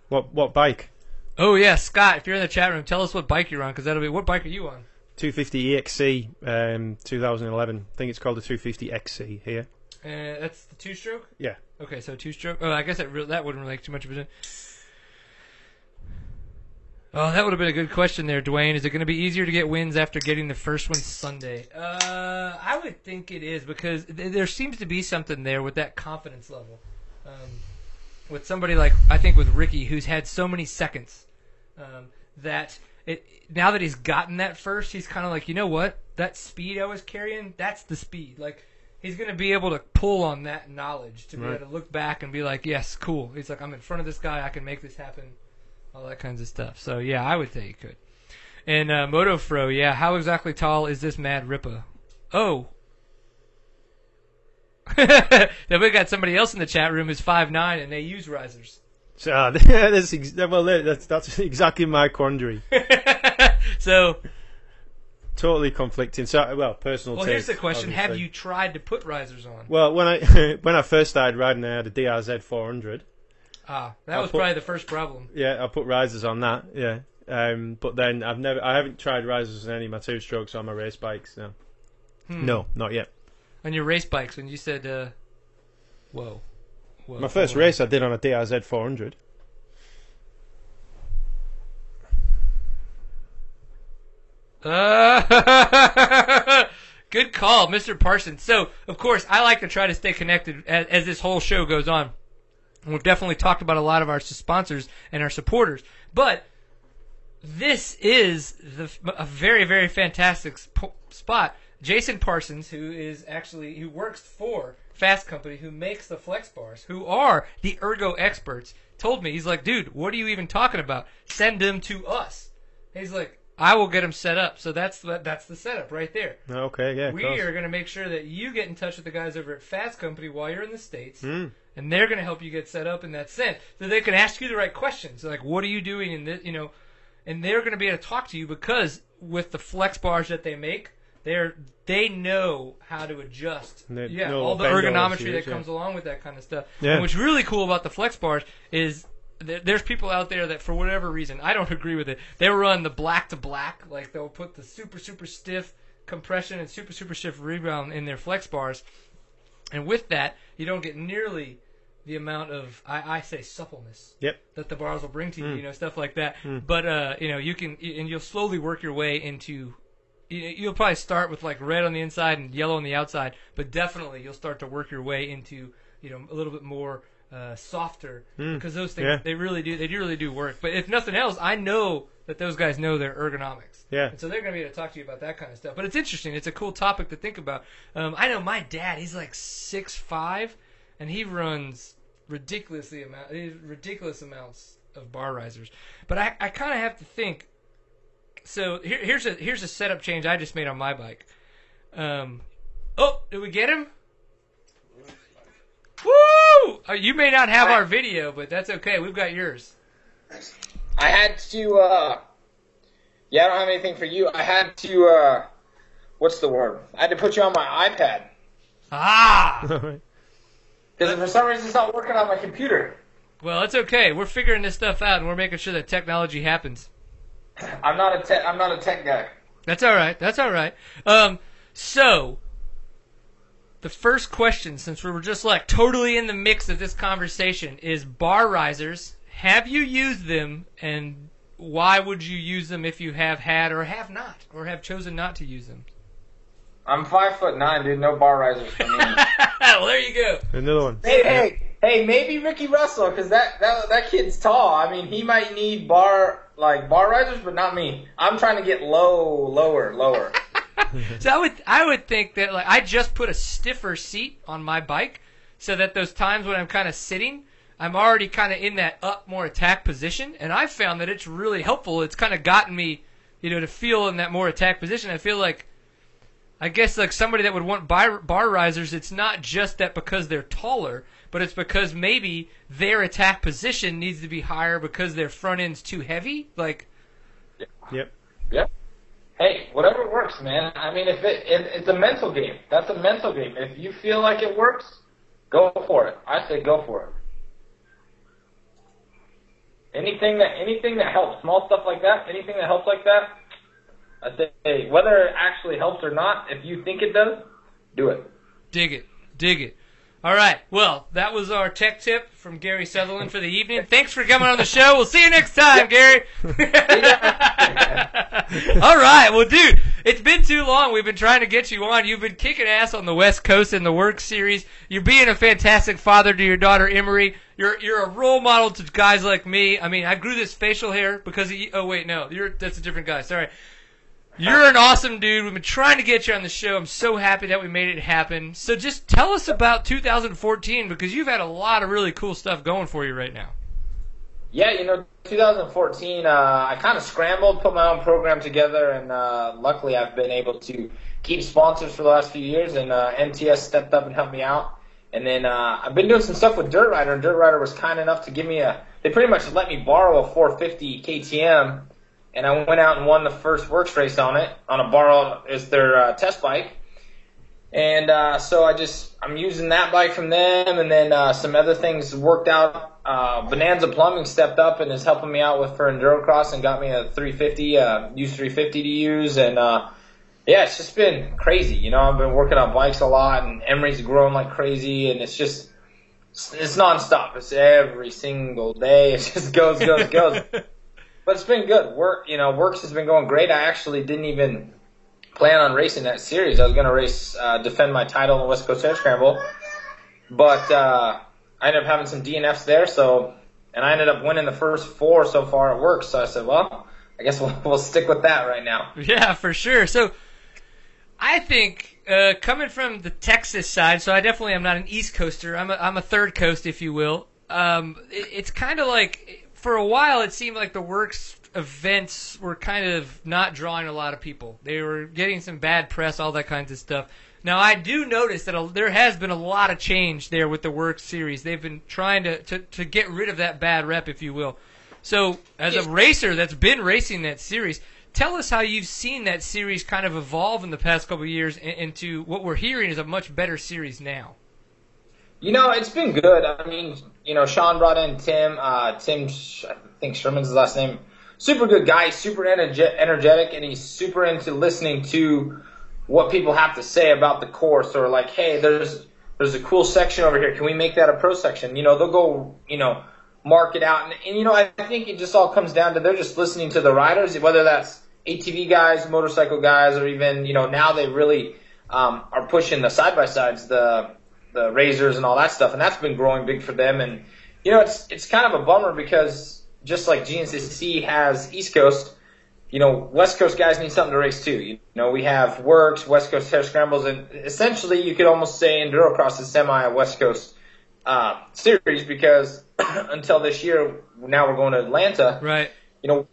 What what bike? Oh yeah, Scott. If you're in the chat room, tell us what bike you're on, because that'll be what bike are you on? 250 EXC, um, 2011. I think it's called the 250 XC here. Uh, that's the two stroke. Yeah. Okay, so two stroke. Oh, I guess that re- that wouldn't really make too much of a. Oh, that would have been a good question there, Dwayne. Is it going to be easier to get wins after getting the first one Sunday? Uh, I would think it is because th- there seems to be something there with that confidence level. Um, with somebody like I think with Ricky, who's had so many seconds, um, that it now that he's gotten that first, he's kind of like, you know what? That speed I was carrying, that's the speed. Like he's going to be able to pull on that knowledge to be Right. able to look back and be like, yes, cool. He's like, I'm in front of this guy. I can make this happen. All that kinds of stuff. So yeah, I would say he could. And uh, Motofro, yeah. How exactly tall is this Mad Rippa? Oh. then we got somebody else in the chat room who's five nine and they use risers. So uh, that's ex- well, that's that's exactly my quandary. so Totally conflicting. So well, personal. well, here's the question: Have you tried to put risers on? Well, when I when I first started riding, I had a DRZ 400. Ah, that I'll was put- probably the first problem. Yeah, I put risers on that. Yeah, um, but then I've never, I haven't tried risers on any of my two strokes on my race bikes. No, Hmm. no, not yet. On your race bikes, when you said, uh, "Whoa." Whoa, My first whoa. race I did on a DRZ 400. Uh, good call, Mr. Parsons. So, of course, I like to try to stay connected as, as this whole show goes on. And we've definitely talked about a lot of our sponsors and our supporters, but this is the, a very, very fantastic sp- spot. Jason Parsons, who is actually who works for Fasst Company, who makes the flex bars, who are the ergo experts, told me he's like, dude, what are you even talking about? Send them to us. He's like, I will get them set up. So that's the, that's the setup right there. Okay, yeah, we course. are going to make sure that you get in touch with the guys over at Fasst Company while you're in the states, Mm. And they're going to help you get set up in that sense, so they can ask you the right questions, like what are you doing in this, you know, and they're going to be able to talk to you because with the flex bars that they make, they're they know how to adjust. Yeah, all the ergonometry that use, yeah. comes along with that kind of stuff. Yeah. And what's really cool about the flex bars is there's people out there that for whatever reason I don't agree with it. They run the black to black, like they'll put the super super stiff compression and super super stiff rebound in their flex bars, and with that you don't get nearly the amount of I, I say suppleness Yep. that the bars will bring to you, Mm. you know, stuff like that. But uh, you know, you can and you'll slowly work your way into. you- You'll probably start with like red on the inside and yellow on the outside, but definitely you'll start to work your way into you know a little bit more uh, softer because those things Yeah. they really do they do really do work. But if nothing else, I know that those guys know their ergonomics. Yeah. And so they're going to be able to talk to you about that kind of stuff. But it's interesting. It's a cool topic to think about. Um, I know my dad. He's like six five, and he runs ridiculously amount ridiculous amounts of bar risers. But I, I kind of have to think. So here, here's a here's a setup change I just made on my bike. Um, oh, did we get him? Woo! Uh, you may not have our video, but that's okay. We've got yours. I had to, uh, yeah, I don't have anything for you. I had to, uh, what's the word? I had to put you on my iPad. Ah! Because for some reason it's not working on my computer. Well, it's okay. We're figuring this stuff out, and we're making sure that technology happens. I'm not a tech, I'm not a tech guy. That's all right. That's all right. Um, so the first question, since we were just like totally in the mix of this conversation, is bar risers. Have you used them, and why would you use them if you have had or have not, or have chosen not to use them? I'm five foot nine, dude. No bar risers for me. well, there you go. Another one. hey, hey, hey, maybe Ricky Russell, because that, that that kid's tall. I mean, he might need bar like bar risers, but not me. I'm trying to get low, lower, lower. So I would I would think that like I just put a stiffer seat on my bike so that those times when I'm kind of sitting, I'm already kind of in that up more attack position, and I've found that it's really helpful. It's kind of gotten me, you know, to feel in that more attack position. I feel like. I guess like somebody that would want bar, bar risers, it's not just that because they're taller, but it's because maybe their attack position needs to be higher because their front end's too heavy. Like, Yep. Yep. Hey, whatever works, man. I mean, if it, it it's a mental game. That's a mental game. If you feel like it works, go for it. I say go for it. Anything that anything that helps, small stuff like that, anything that helps like that, I say whether it actually helps or not, if you think it does, do it. Dig it. Dig it. All right. Well, that was our tech tip from Gary Sutherlin for the evening. Thanks for coming on the show. We'll see you next time, Gary. All right. Well, dude, it's been too long. We've been trying to get you on. You've been kicking ass on the West Coast in the WORCS series. You're being a fantastic father to your daughter Emery. You're you're a role model to guys like me. I mean, I grew this facial hair because of you. Oh wait, no, you're that's a different guy. Sorry. You're an awesome dude. We've been trying to get you on the show. I'm so happy that we made it happen. So just tell us about 2014 because you've had a lot of really cool stuff going for you right now. Yeah, you know, 2014, uh, I kind of scrambled, put my own program together, and uh, luckily I've been able to keep sponsors for the last few years, and uh, NTS stepped up and helped me out. And then uh, I've been doing some stuff with Dirt Rider, and Dirt Rider was kind enough to give me a. They pretty much let me borrow a 450 KTM, and I went out and won the first WORCS race on it on a borrow is their uh, test bike. And uh, so I just I'm using that bike from them, and then uh, some other things worked out. Uh, Bonanza Plumbing stepped up and is helping me out with for endurocross and got me a 350, uh, use 350 to use, and uh, yeah, it's just been crazy. You know, I've been working on bikes a lot, and Emery's growing like crazy, and it's just it's nonstop. It's every single day. It just goes, goes, goes. but it's been good. WORCS, you know, WORCS has been going great. I actually didn't even plan on racing that series. I was going to race, uh, defend my title in the West Coast Hare Scramble, but uh, I ended up having some DNFs there. So, and I ended up winning the first four so far at WORCS. So I said, well, I guess we'll, we'll stick with that right now. Yeah, for sure. So I think uh, coming from the Texas side, so I definitely am not an East Coaster. I'm a, I'm a third coast, if you will. Um, it, it's kind of like for a while it seemed like the WORCS events were kind of not drawing a lot of people. They were getting some bad press, all that kinds of stuff. Now I do notice that a, there has been a lot of change there with the WORCS series. They've been trying to, to, to get rid of that bad rep, if you will. So as a racer that's been racing that series, tell us how you've seen that series kind of evolve in the past couple of years into what we're hearing is a much better series now. You know, it's been good. I mean, you know, Sean brought in Tim. Uh, Tim, I think Sherman's his last name. Super good guy, super energe- energetic, and he's super into listening to what people have to say about the course, or like, hey, there's there's a cool section over here. Can we make that a pro section? You know, they'll go, you know, mark it out, and, and you know, I think it just all comes down to they're just listening to the riders, whether that's ATV guys, motorcycle guys, or even you know now they really um, are pushing the side by sides, the the razors and all that stuff, and that's been growing big for them. And you know, it's it's kind of a bummer because just like GNCC has East Coast, you know, West Coast guys need something to race too. You know, we have WORCS, West Coast Hare Scrambles, and essentially you could almost say Endurocross is semi a West Coast uh, series because until this year, now we're going to Atlanta. Right. You know,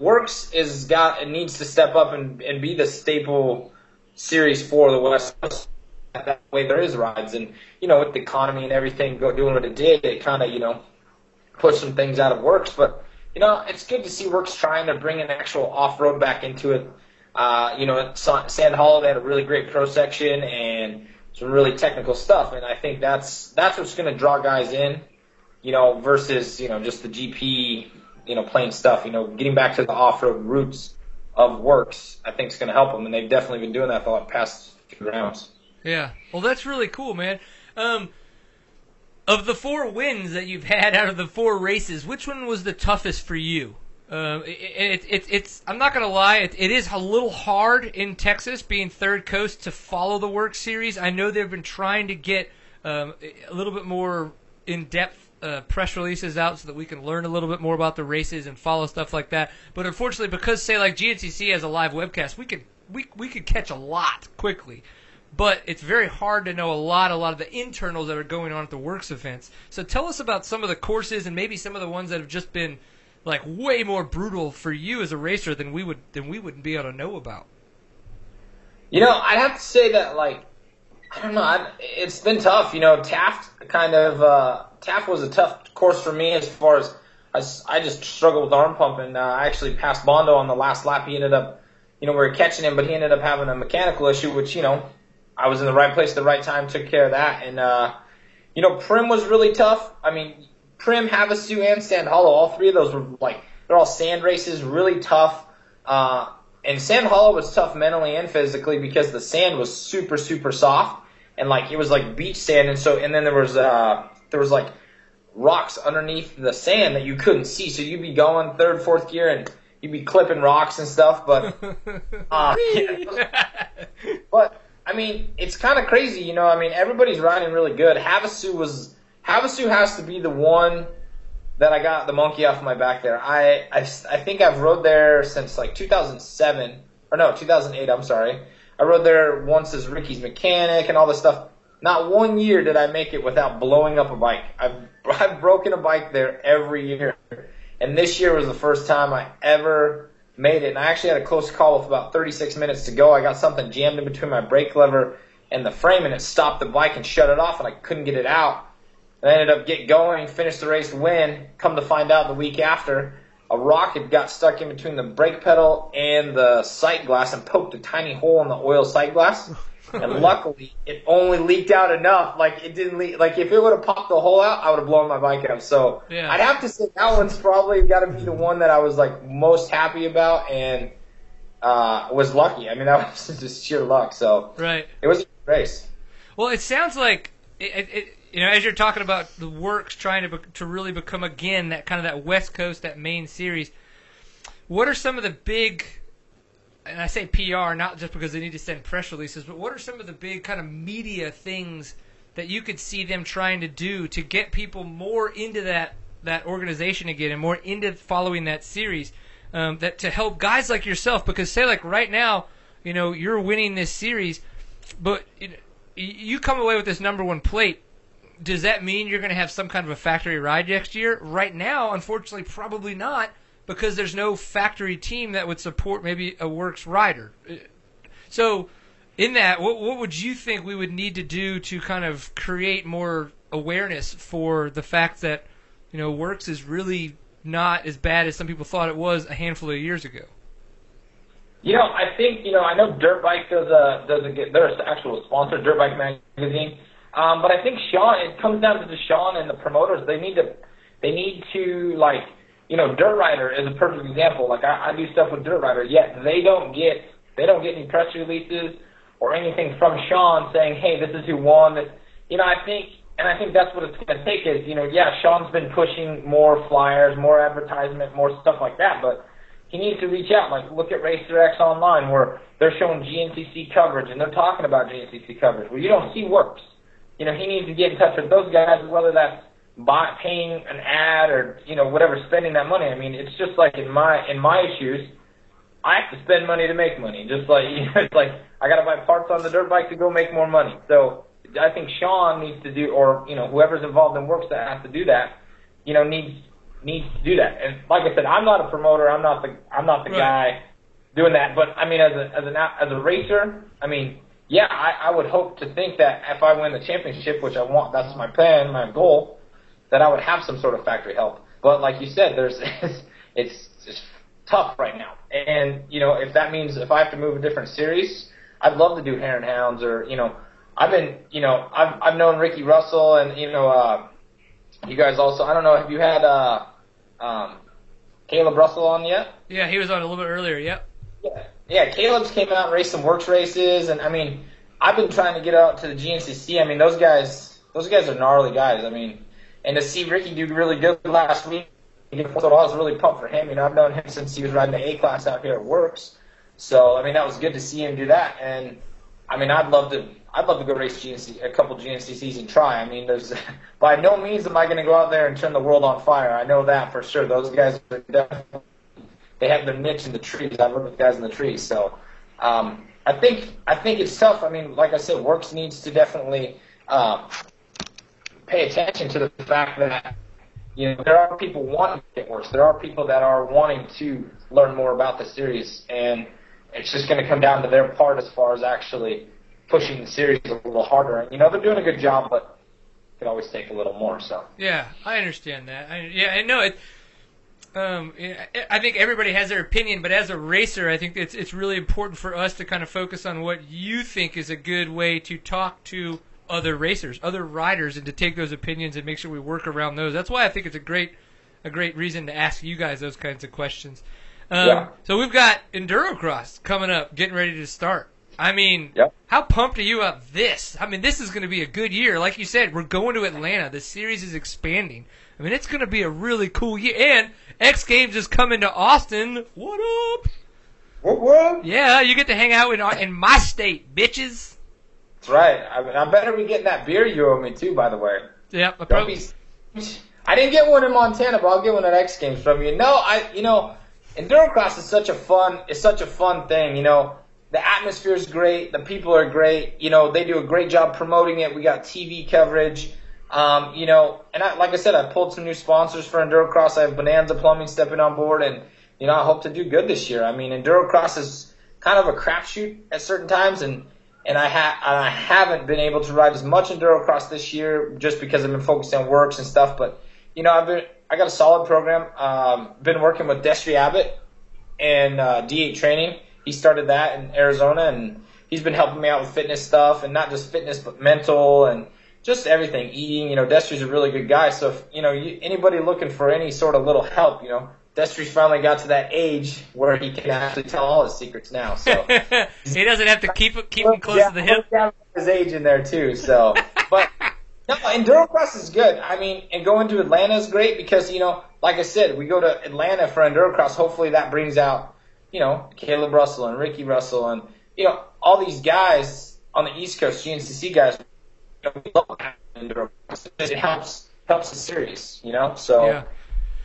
WORCS is got it needs to step up and, and be the staple series for the West Coast. That way there is rides, and you know, with the economy and everything go, doing what it did, it kind of you know pushed some things out of WORCS. But you know, it's good to see WORCS trying to bring an actual off road back into it. Uh, you know, Sand Hollow they had a really great pro section and some really technical stuff, and I think that's that's what's going to draw guys in. You know, versus you know just the GP, you know, plain stuff. You know, getting back to the off road roots of WORCS, I think is going to help them, and they've definitely been doing that the past few rounds. Yeah. Well, that's really cool, man. Um, of the four wins that you've had out of the four races, which one was the toughest for you? Um, it, it, it, it's I'm not gonna lie, it, it is a little hard in Texas, being third coast, to follow the WORCS series. I know they've been trying to get um, a little bit more in depth uh, press releases out so that we can learn a little bit more about the races and follow stuff like that. But unfortunately, because say like GNCC has a live webcast, we could we we could catch a lot quickly but it's very hard to know a lot, a lot of the internals that are going on at the WORCS events. So tell us about some of the courses and maybe some of the ones that have just been like way more brutal for you as a racer than we would than we wouldn't be able to know about. You know, I'd have to say that like I don't know, I, it's been tough. You know, Taft kind of uh, Taft was a tough course for me as far as I, I just struggled with arm pump, and uh, I actually passed Bondo on the last lap. He ended up, you know, we were catching him, but he ended up having a mechanical issue, which you know I was in the right place at the right time, took care of that. And, uh, you know, Primm was really tough. I mean, Primm, Havasu, and Sand Hollow, all three of those were like, they're all sand races, really tough. Uh, and Sand Hollow was tough mentally and physically because the sand was super, super soft. And like, it was like beach sand. And so, and then there was, uh, there was like rocks underneath the sand that you couldn't see. So you'd be going third, fourth gear and you'd be clipping rocks and stuff. But, uh, yeah. But I mean, it's kind of crazy, you know. I mean, everybody's riding really good. Havasu was Havasu has to be the one that I got the monkey off my back there. I I, I think I've rode there since like 2007 or no 2008. I'm sorry. I rode there once as Ricky's mechanic and all this stuff. Not one year did I make it without blowing up a bike. I've I've broken a bike there every year, and this year was the first time I ever made it. And I actually had a close call with about 36 minutes to go. I got something jammed in between my brake lever and the frame, and it stopped the bike and shut it off, and I couldn't get it out. And I ended up get going, finish the race, win. Come to find out the week after, a rock had got stuck in between the brake pedal and the sight glass and poked a tiny hole in the oil sight glass. And luckily, it only leaked out enough. Like it didn't leak. Like if it would have popped the hole out, I would have blown my bike up. So Yeah. I'd have to say that one's probably got to be the one that I was like most happy about and uh, was lucky. I mean, that was just sheer luck. So right. it was a race. Well, it sounds like it, it, it, you know as you're talking about the WORCS trying to be, to really become again that kind of that West Coast that main series. What are some of the big and I say PR not just because they need to send press releases, but what are some of the big kind of media things that you could see them trying to do to get people more into that that organization again and more into following that series um, that to help guys like yourself? Because say like right now you know you're winning this series but you, come away with this number one plate. Does that mean you're going to have some kind of a factory ride next year? Right now unfortunately probably not because there's no factory team that would support maybe a WORCS rider so in that, what what would you think we would need to do to kind of create more awareness for the fact that you know WORCS is really not as bad as some people thought it was a handful of years ago? You know, I think you know. I know Dirt Bike does a does a they're an actual sponsor, Dirt Bike magazine. Um, but I think Sean, it comes down to the Sean and the promoters. They need to they need to like you know, Dirt Rider is a perfect example. Like I, I do stuff with Dirt Rider, yet they don't get they don't get any press releases or anything from Sean saying, hey, this is who won. This, you know, I think, and I think that's what it's going to take is, you know, yeah, Sean's been pushing more flyers, more advertisement, more stuff like that, but he needs to reach out. Like, look at Racer X online where they're showing GNCC coverage and they're talking about GNCC coverage. Well, you don't see WORCS. You know, he needs to get in touch with those guys, whether that's buy, paying an ad or you know whatever, spending that money. I mean, it's just like in my in my shoes, I have to spend money to make money. Just like you know, it's like I got to buy parts on the dirt bike to go make more money. So I think Sean needs to do, or you know whoever's involved in WORCS that has to do that, you know needs needs to do that. And like I said, I'm not a promoter. I'm not the I'm not the right. guy doing that. But I mean, as a as an as a racer, I mean, yeah, I, I would hope to think that if I win the championship, which I want, that's my plan, my goal that I would have some sort of factory help. But like you said, there's it's, it's it's tough right now. And you know, if that means if I have to move a different series, I'd love to do Hare and Hounds or you know, I've been you know I've I've known Ricky Russell and you know uh, you guys also. I don't know. Have you had uh, um, Kailub Russell on yet? Yeah, he was on a little bit earlier. Yep. Yeah, yeah. Kailub's came out and raced some WORCS races, and I mean, I've been trying to get out to the GNCC. I mean, those guys, those guys are gnarly guys. I mean, and to see Ricky do really good last week, so I was really pumped for him. You know, I've known him since he was riding the A class out here at WORCS. So I mean, that was good to see him do that. And I mean, I'd love to. I'd love to go race GNC, a couple GNCCs and try. I mean, there's by no means am I going to go out there and turn the world on fire. I know that for sure. Those guys are definitely they have their niche in the trees. I love the guys in the trees. So um, I think I think it's tough. I mean, like I said, WORCS needs to definitely uh, pay attention to the fact that you know there are people wanting to get worse. There are people that are wanting to learn more about the series, and it's just going to come down to their part as far as actually pushing the series a little harder. And you know they're doing a good job, but could always take a little more. So yeah, I understand that. I, yeah, I know it. Um, I think everybody has their opinion, but as a racer, I think it's it's really important for us to kind of focus on what you think is a good way to talk to other racers, other riders, and to take those opinions and make sure we work around those. That's why I think it's a great, a great reason to ask you guys those kinds of questions. Um, yeah. So we've got Endurocross coming up, getting ready to start. I mean, yep. how pumped are you up this? I mean, this is going to be a good year. Like you said, we're going to Atlanta. The series is expanding. I mean, it's going to be a really cool year. And X Games is coming to Austin. What up? What, what? Yeah, you get to hang out in, in my state, bitches. That's right. I, mean, I better be getting that beer you owe me too. By the way. Yep. I Don't be. I didn't get one in Montana, but I'll get one at X Games from you. No, I. You know, endurocross is such a fun. It's such a fun thing. You know, the atmosphere is great. The people are great. You know, they do a great job promoting it. We got TV coverage. Um, you know, and I, like I said, I pulled some new sponsors for Endurocross. I have Bonanza Plumbing stepping on board, and you know, I hope to do good this year. I mean, Endurocross is kind of a crapshoot at certain times, and and I ha- I haven't been able to ride as much endurocross this year just because I've been focused on WORCS and stuff. But you know, I've been I got a solid program. Um, been working with Destry Abbott and uh, D8 Training. He started that in Arizona, and he's been helping me out with fitness stuff, and not just fitness, but mental and just everything. Eating, you know, Destry's a really good guy. So if you know you, anybody looking for any sort of little help, you know, Destry finally got to that age where he can actually tell all his secrets now. So he doesn't have to keep keep him close yeah, to the hip. His age in there too. So, but no, Endurocross is good. I mean, and going to Atlanta is great because you know, like I said, we go to Atlanta for Endurocross. Hopefully, that brings out you know Kailub Russell and Ricky Russell and you know all these guys on the East Coast, GNCC guys. You know, we love Endurocross. It helps helps the series, you know. So. Yeah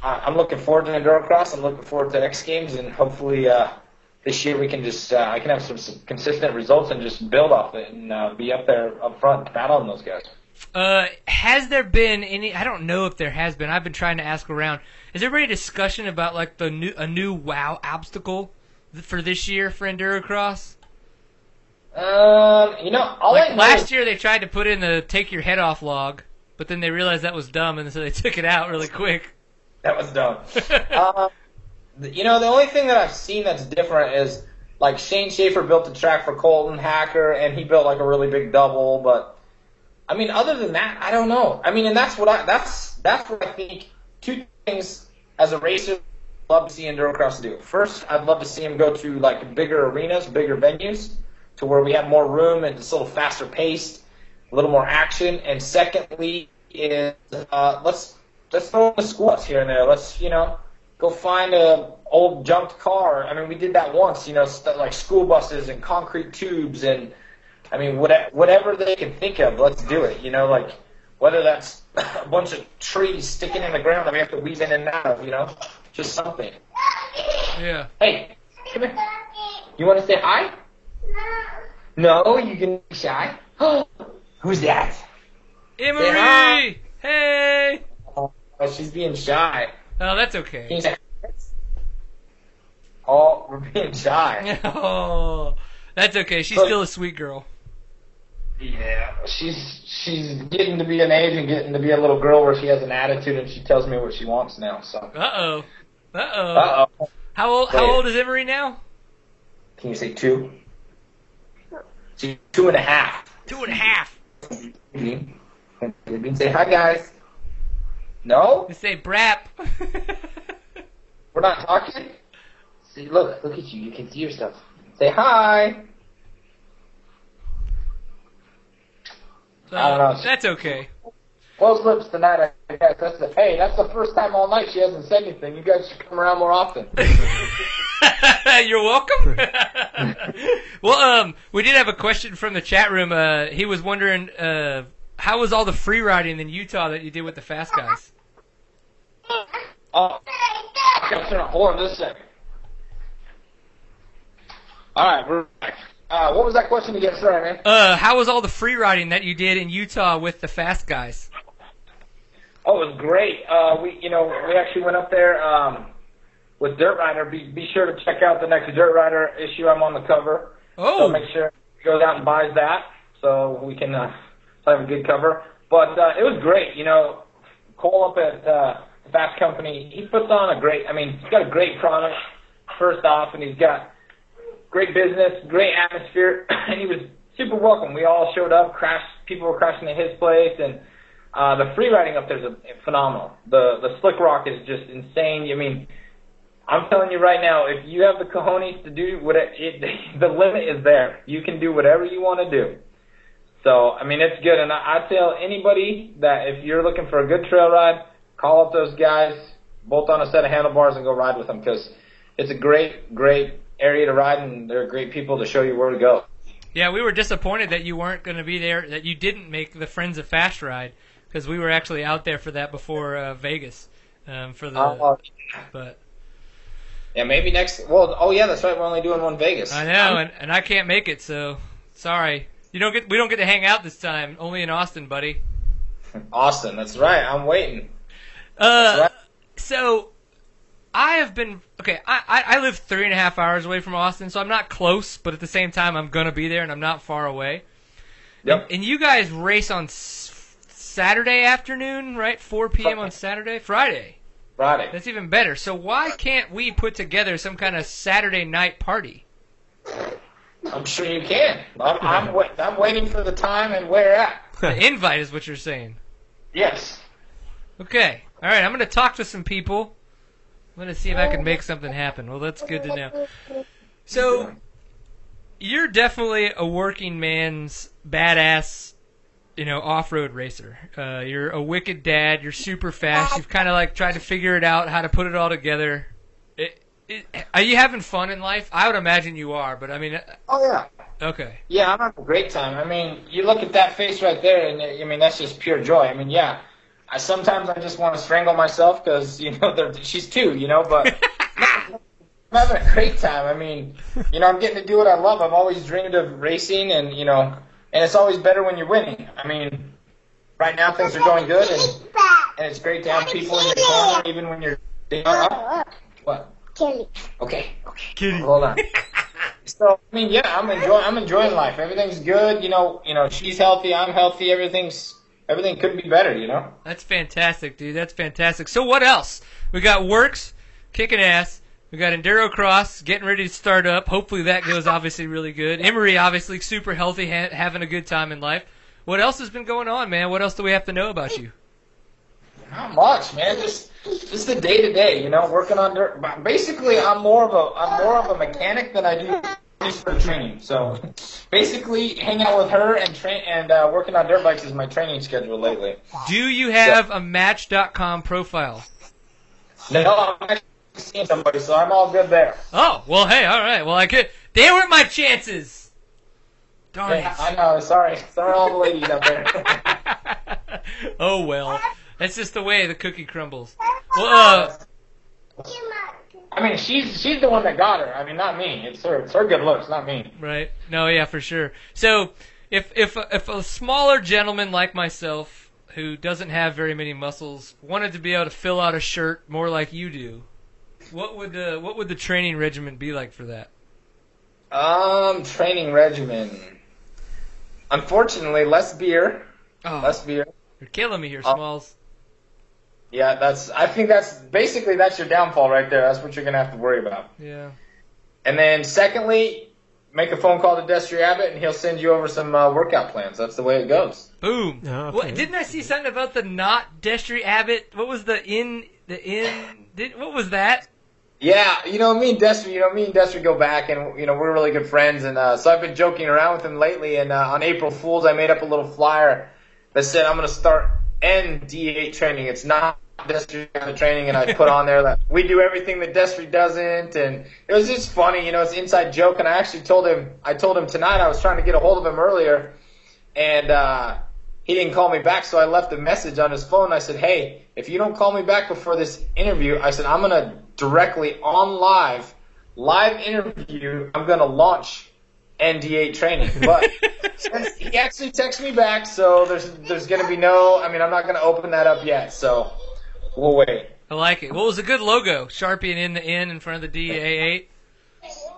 I'm looking forward to Endurocross. I'm looking forward to X Games, and hopefully uh, this year we can just uh, I can have some, some consistent results and just build off it and uh, be up there up front battling those guys. Uh, has there been any? I don't know if there has been. I've been trying to ask around. Is there any discussion about like the new a new WoW obstacle for this year for Endurocross? Um, you know, Like last year, they tried to put in the take your head off log, but then they realized that was dumb, and so they took it out really quick. That was dumb. um, you know, the only thing that I've seen that's different is like Shane Schaefer built the track for Colton Haaker, and he built like a really big double. But I mean, other than that, I don't know. I mean, and that's what I that's that's what I think. Two things as a racer, I'd love to see Endurocross do. First, I'd love to see him go to like bigger arenas, bigger venues, to where we have more room and it's a little faster paced, a little more action. And secondly, is uh, let's let's throw in the squats here and there. Let's you know go find a old junked car. I mean, we did that once. You know, st- like school buses and concrete tubes and I mean, whatever, whatever they can think of, let's do it. You know, like whether that's a bunch of trees sticking in the ground that we have to weave in and out of. You know, just something. Yeah. Hey, come here. You want to say hi? No, No, you can be shy. Who's that? Emery! Hey! Oh, she's being shy. Oh, that's okay. Oh, we're being shy. oh, that's okay. She's Look. still a sweet girl. Yeah, she's she's getting to be an age and getting to be a little girl where she has an attitude and she tells me what she wants now. So. Uh oh. Uh oh. Uh oh. How old? How old is Emery now? Can you say two? She's two and a half. Two and a half. You can say hi, guys. No, You say brap. we're not talking. See, look, look at you. You can see yourself. Say hi. I don't know. That's okay. Close lips tonight. I guess that's the. Hey, that's the first time all night she hasn't said anything. You guys should come around more often. You're welcome. well, um, we did have a question from the chat room. Uh, he was wondering, uh, how was all the free riding in Utah that you did with the fast guys? Oh, gotta turn on. Hold on just a second. All right, we're back. Uh, what was that question again? Sorry, man. Uh, how was all the free riding that you did in Utah with the fast guys? Oh, it was great. Uh, we, you know, we actually went up there um, with Dirt Rider. Be, be sure to check out the next Dirt Rider issue. I'm on the cover, Oh. so make sure he goes out and buys that so we can uh, have a good cover. But uh, it was great. You know, Cole up at uh, Fasst Company, he puts on a great. I mean, he's got a great product first off, and he's got great business, great atmosphere, and he was super welcome. We all showed up, crashed. People were crashing at his place, and uh, the free riding up there is phenomenal. The the slick rock is just insane. I mean, I'm telling you right now, if you have the cojones to do what it, it the limit is there. You can do whatever you want to do. So I mean, it's good, and I, I tell anybody that if you're looking for a good trail ride, call up those guys, bolt on a set of handlebars, and go ride with them because it's a great, great area to ride, and they're great people to show you where to go. yeah. We were disappointed that you weren't going to be there. That you didn't make the Friends of Fast Ride because we were actually out there for that before uh, Vegas. Um, for the Uh, but yeah, maybe next. Well, oh yeah, that's right. We're only doing one Vegas. I know, and, and I can't make it, so sorry. You don't get we don't get to hang out this time. Only in Austin, buddy. Austin, that's right. I'm waiting. Uh, right. so I have been okay. I, I I live three and a half hours away from Austin, so I'm not close, but at the same time, I'm gonna be there, and I'm not far away. Yep. And you guys race on s- Saturday afternoon, right? 4 p.m. on Saturday, Friday. Friday. That's even better. So why can't we put together some kind of Saturday night party? I'm sure you can. I'm, I'm, wait, I'm waiting for the time and where at. The invite is what you're saying. Yes. Okay. All right. I'm going to talk to some people. I'm going to see if I can make something happen. Well, that's good to know. So, you're definitely a working man's badass, you know, off-road racer. Uh, you're a wicked dad. You're super fast. You've kind of like tried to figure it out, how to put it all together. Are you having fun in life? I would imagine you are, but I mean, uh, Oh yeah. okay. Yeah, I'm having a great time. I mean, you look at that face right there, and I mean that's just pure joy. I mean, yeah. I sometimes I just want to strangle myself because you know she's two, you know, but. I'm having a great time. I mean, you know, I'm getting to do what I love. I've always dreamed of racing, and you know, and it's always better when you're winning. I mean, right now things are going good, and and it's great to have people in your corner, even when you're down. What? Kelly. Okay, okay. Kitty. Hold on. So I mean, yeah, I'm enjoying. I'm enjoying life. Everything's good. You know, you know, she's healthy. I'm healthy. Everything's everything could be better. You know. That's fantastic, dude. That's fantastic. So what else? We got WORCS, kicking ass. We got Enduro Cross getting ready to start up. Hopefully that goes obviously really good. Emery obviously super healthy, ha- having a good time in life. What else has been going on, man? What else do we have to know about you? Not much, man. Just just the day to day, you know, working on dirt. Basically, I'm more of a I'm more of a mechanic than I do for training. So basically, hanging out with her and train and uh, working on dirt bikes is my training schedule lately. Do you have a Match.com profile? No, I'm actually seeing somebody, so I'm all good there. Oh, well, hey, all right. Well, I could. They weren't my chances. Darn Yeah, I know. Sorry, sorry, all the ladies out there. oh well, that's just the way the cookie crumbles. Well, uh, I mean, she's she's the one that got her. I mean, not me. It's her. It's her good looks, not me. Right. No, yeah, for sure. So, if if if a smaller gentleman like myself who doesn't have very many muscles wanted to be able to fill out a shirt more like you do, what would the what would the training regimen be like for that? Um, training regimen. Unfortunately, less beer. Oh, Less beer. you're killing me here, Oh. Smalls. Yeah, that's. I think that's basically that's your downfall right there. That's what you're gonna have to worry about. Yeah. And then secondly, make a phone call to Destry Abbott, and he'll send you over some uh, workout plans. That's the way it goes. Boom. Oh, okay. What, didn't I see something about the not Destry Abbott? What was the in the in? Did, what was that? Yeah, you know, me and Destry, you know, me and Destry go back, and you know, we're really good friends, and uh, so I've been joking around with him lately. And uh, on April Fools, I made up a little flyer that said I'm gonna start ND8 training. It's not Destry kind of training, and I put on there that we do everything that Destry doesn't, and it was just funny, you know, it's an inside joke. And I actually told him, I told him tonight I was trying to get a hold of him earlier, and uh, he didn't call me back, so I left a message on his phone. I said, hey, if you don't call me back before this interview, I said I'm gonna directly on live, live interview. I'm gonna launch ND8 training, but since he actually texted me back, so there's there's gonna be no. I mean, I'm not gonna open that up yet, so we'll wait. I like it. Well, it was a good logo. Sharpie and in the N in front of the DA8.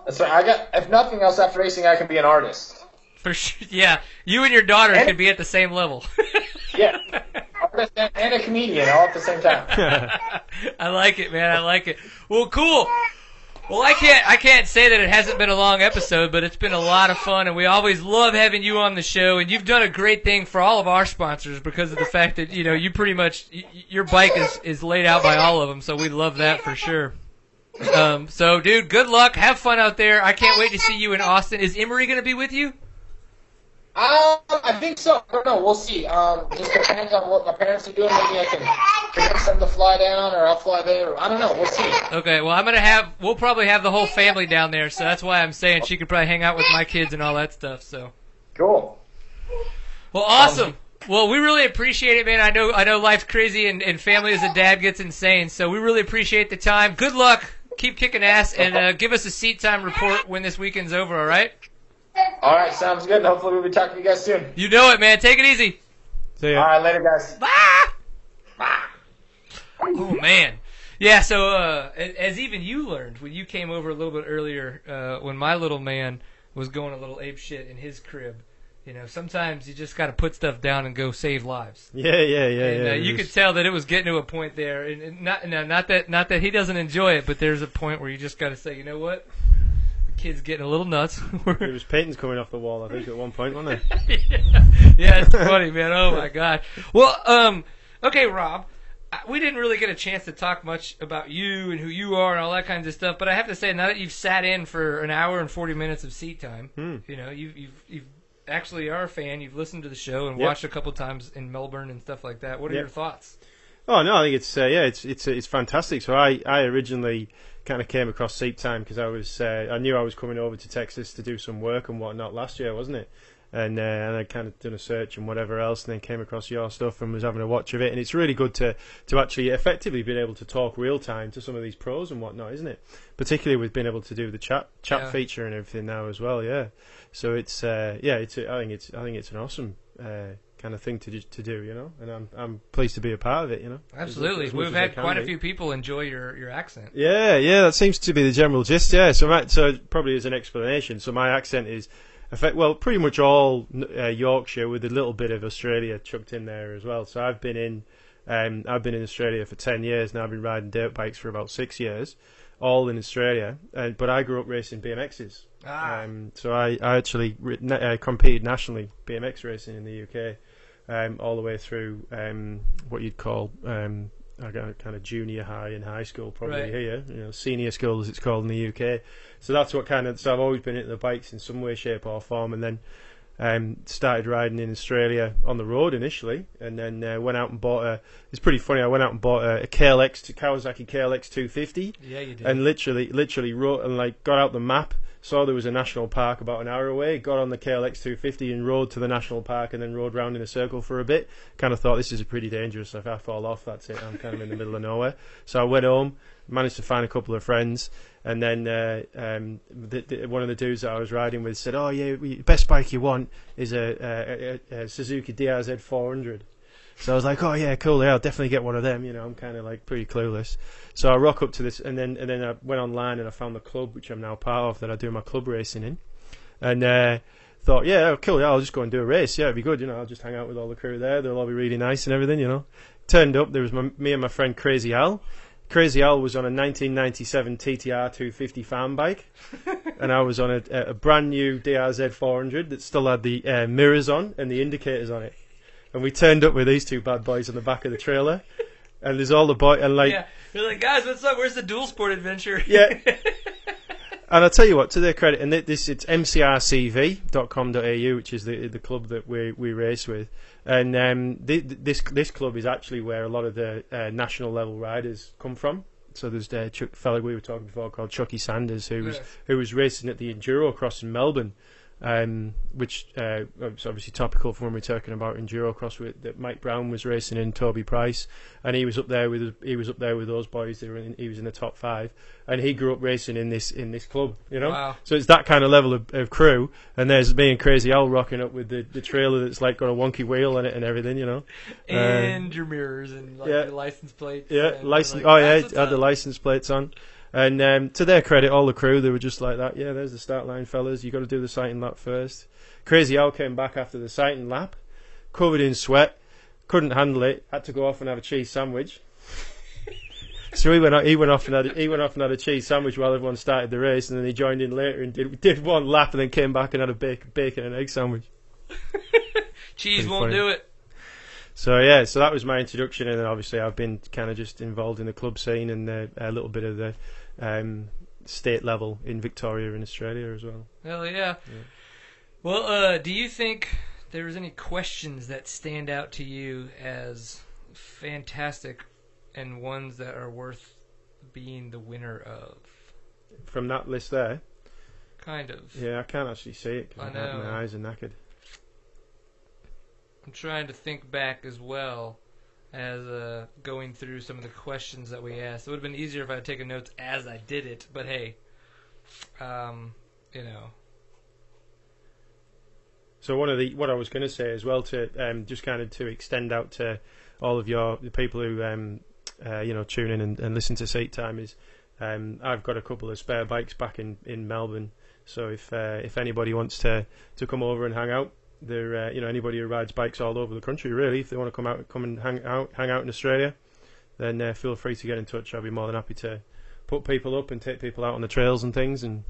That's right. I got. If nothing else, after racing, I can be an artist. For sure. Yeah. You and your daughter And- could be at the same level. Yeah, artist and, and a comedian all at the same time. I like it, man. I like it. Well, cool. Well, I can't I can't say that it hasn't been a long episode, but it's been a lot of fun, and we always love having you on the show. And you've done a great thing for all of our sponsors because of the fact that you know you pretty much your bike is is laid out by all of them, so we love that for sure. Um, so, dude, good luck. Have fun out there. I can't wait to see you in Austin. Is Emery going to be with you? Um, I think so. I don't know. We'll see. Um, just depends on what my parents are doing. Maybe I can convince them to fly down, or I'll fly there. I don't know. We'll see. Okay, well, I'm gonna have we'll probably have the whole family down there, so that's why I'm saying she could probably hang out with my kids and all that stuff. So, Cool. well, awesome. Well, we really appreciate it, man. I know I know life's crazy and, and family as a dad gets insane, so we really appreciate the time. Good luck. Keep kicking ass and uh, give us a seat time report when this weekend's over. All right? All right, sounds good. Hopefully, we'll be talking to you guys soon. You know it, man. Take it easy. See All ya. right, later, guys. Bye. Oh man. Yeah, so uh, as even you learned when you came over a little bit earlier, uh, when my little man was going a little ape shit in his crib, you know, sometimes you just got to put stuff down and go save lives. Yeah, yeah, yeah, and uh, it you was- could tell that it was getting to a point there, and, and not no, not that not that he doesn't enjoy it, but there's a point where you just got to say, you know what, the kid's getting a little nuts. It was paintings coming off the wall, I think, at one point, wasn't it? yeah, it's funny, man. Oh my god. Well, um, okay, Rob. We didn't really get a chance to talk much about you and who you are and all that kinds of stuff. But I have to say, now that you've sat in for an hour and forty minutes of seat time, Hmm. you know, you, you've you've actually are a fan. You've listened to the show and Yep. watched a couple times in Melbourne and stuff like that. What are Yep. your thoughts? Oh no, I think it's uh, yeah, it's it's it's fantastic. So I I originally kind of came across Seat Time because I was uh, I knew I was coming over to Texas to do some work and whatnot last year, wasn't it? And uh, and I kind of done a search and whatever else, and then came across your stuff and was having a watch of it. And it's really good to to actually effectively be able to talk real time to some of these pros and whatnot, isn't it? Particularly with being able to do the chat chat Yeah. feature and everything now as well. Yeah. So it's uh, yeah, it's I think it's I think it's an awesome uh, kind of thing to do- to do, you know. And I'm I'm pleased to be a part of it, you know. Absolutely. as much We've had quite a few people enjoy your, your accent. Yeah, yeah, that seems to be the general gist. Yeah, so my, so probably as an explanation, so my accent is, effect, well, pretty much all uh, Yorkshire with a little bit of Australia chucked in there as well. So I've been in, um, I've been in Australia for ten years now. I've been riding dirt bikes for about six years, all in Australia. And but I grew up racing BMXs. Ah. Um, so I, I actually uh, competed nationally BMX racing in the UK, um, all the way through um, what you'd call um, kind of junior high and high school probably Right. here, you know, senior school as it's called in the UK. So that's what kind of so I've always been into the bikes in some way, shape or form, and then um, started riding in Australia on the road initially, and then uh, went out and bought a. It's pretty funny. I went out and bought a, a KLX, to Kawasaki KLX 250, Yeah, you did. and literally, literally wrote and like got out the map, saw there was a national park about an hour away, got on the KLX 250 and rode to the national park, and then rode round in a circle for a bit. Kind of thought this is pretty dangerous. If I fall off, that's it. I'm kind of in the middle of nowhere. So I went home, managed to find a couple of friends, and then uh, um, the, the, one of the dudes that I was riding with said, "Oh yeah, best bike you want is a, a, a, a Suzuki DRZ 400." So I was like, "Oh yeah, cool. Yeah, I'll definitely get one of them." You know, I'm kind of like pretty clueless. So I rock up to this, and then and then I went online and I found the club which I'm now part of that I do my club racing in, and uh, thought, yeah, oh, cool. Yeah, I'll just go and do a race. Yeah, it'd be good. You know, I'll just hang out with all the crew there. They'll all be really nice and everything. You know, turned up. There was my, me and my friend Crazy Al. Crazy Al was on a 1997 TTR 250 farm bike, and I was on a, a brand new DRZ 400 that still had the uh, mirrors on and the indicators on it. And we turned up with these two bad boys on the back of the trailer, and there's all the boy and like yeah. You're like, guys, what's up? Where's the dual sport adventure? Yeah. And I'll tell you what, to their credit, and this it's mcrcv.com.au, which is the the club that we we race with, and um, thi- this this club is actually where a lot of the uh, national level riders come from. So there's a Chuck, fellow we were talking before called Chucky Sanders, who was Yes. who was racing at the Enduro Cross in Melbourne, um, which uh, was obviously topical for when we're talking about Enduro Cross with, that Mike Brown was racing in Toby Price, and he was up there with he was up there with those boys. They were in, he was in the top five, and he grew up racing in this in this club. You know, Wow. so it's that kind of level of, of crew. And there's me and Crazy Al rocking up with the, the trailer that's like got a wonky wheel on it and everything. You know, and your mirrors and like yeah. your license plates. yeah, license. like, oh yeah, had the license plates on. And um, to their credit, all the crew they were just like that. Yeah, there's the start line, fellas. You've got to do the sighting lap first. Crazy Al came back after the sighting lap, covered in sweat, couldn't handle it, had to go off and have a cheese sandwich. so he went off, he went off and had a, he went off and had a cheese sandwich while everyone started the race, and then he joined in later and did did one lap and then came back and had a bacon, bacon and egg sandwich. Cheese won't funny. do it. So yeah, so that was my introduction, and then obviously I've been kind of just involved in the club scene and uh, a little bit of the um, state level in Victoria in Australia as well. Hell yeah. Well, uh, do you think there was any questions that stand out to you as fantastic and ones that are worth being the winner of? From that list there, Kind of. yeah, I can't actually see it. 'cause I my- know. My eyes are knackered. I'm trying to think back as well as uh, going through some of the questions that we asked. It would have been easier if I had taken notes as I did it, but hey, um, you know, So one of the what I was going to say as well to um, just kind of to extend out to all of your the people who um, uh, you know tune in and, and listen to Seat Time is um, I've got a couple of spare bikes back in, in Melbourne. So if uh, if anybody wants to, to come over and hang out, there uh, you know anybody who rides bikes all over the country really, if they want to come out come and hang out hang out in Australia, then uh, feel free to get in touch. I'll be more than happy to put people up and take people out on the trails and things and,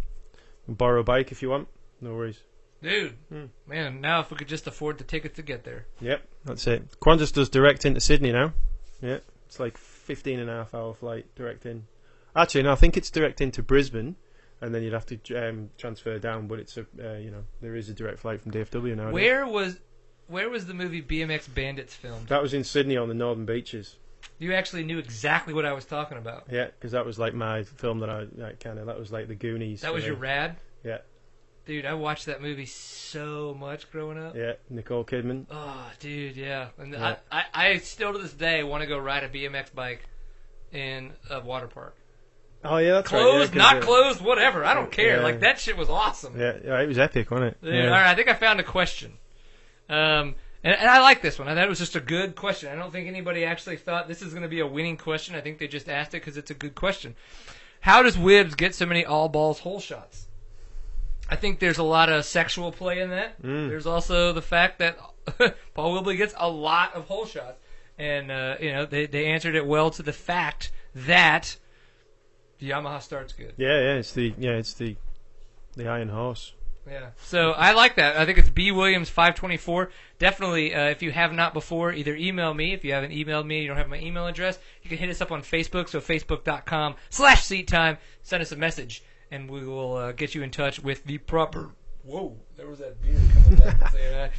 and borrow a bike if you want. No worries. dude, Hmm. man, now if we could just afford the tickets to get there. Yep, that's it. Qantas does direct into Sydney now. Yeah, it's like 15 and a half hour flight direct in. Actually, no, I think it's direct into Brisbane, and then you'd have to um, transfer down. But it's a, uh, you know, there is a direct flight from DFW now. Where was where was the movie BMX Bandits filmed? That was in Sydney on the Northern Beaches. You actually knew exactly what I was talking about. Yeah, because that was like my film that I like, kind of. That was like the Goonies. That was me. your rad? Yeah. Dude, I watched that movie so much growing up. Yeah, Nicole Kidman. Oh, dude, yeah. And Yeah. I, I, I still to this day want to go ride a BMX bike in a water park. Oh yeah, that's right. yeah, not closed, whatever. I don't care. Yeah. Like that shit was awesome. Yeah, yeah, it was epic, wasn't it? Dude, yeah. All right, I think I found a question. Um, And, and I like this one. I thought it was just a good question. I don't think anybody actually thought this is going to be a winning question. I think they just asked it because it's a good question. How does Whibbs get so many all balls hole shots? I think there's a lot of sexual play in that. Mm. There's also the fact that Paul Whibley gets a lot of hole shots, and uh, you know they they answered it well to the fact that the Yamaha starts good. Yeah, yeah, it's the yeah, it's the the Iron Horse. Yeah. So I like that. I think it's B Williams five twenty four. Definitely, uh, if you have not before, either email me. If you haven't emailed me, you don't have my email address. You can hit us up on Facebook. So facebook.com slash seat time. Send us a message, and we will uh, get you in touch with the proper. Whoa, there was that beer coming back. saying that.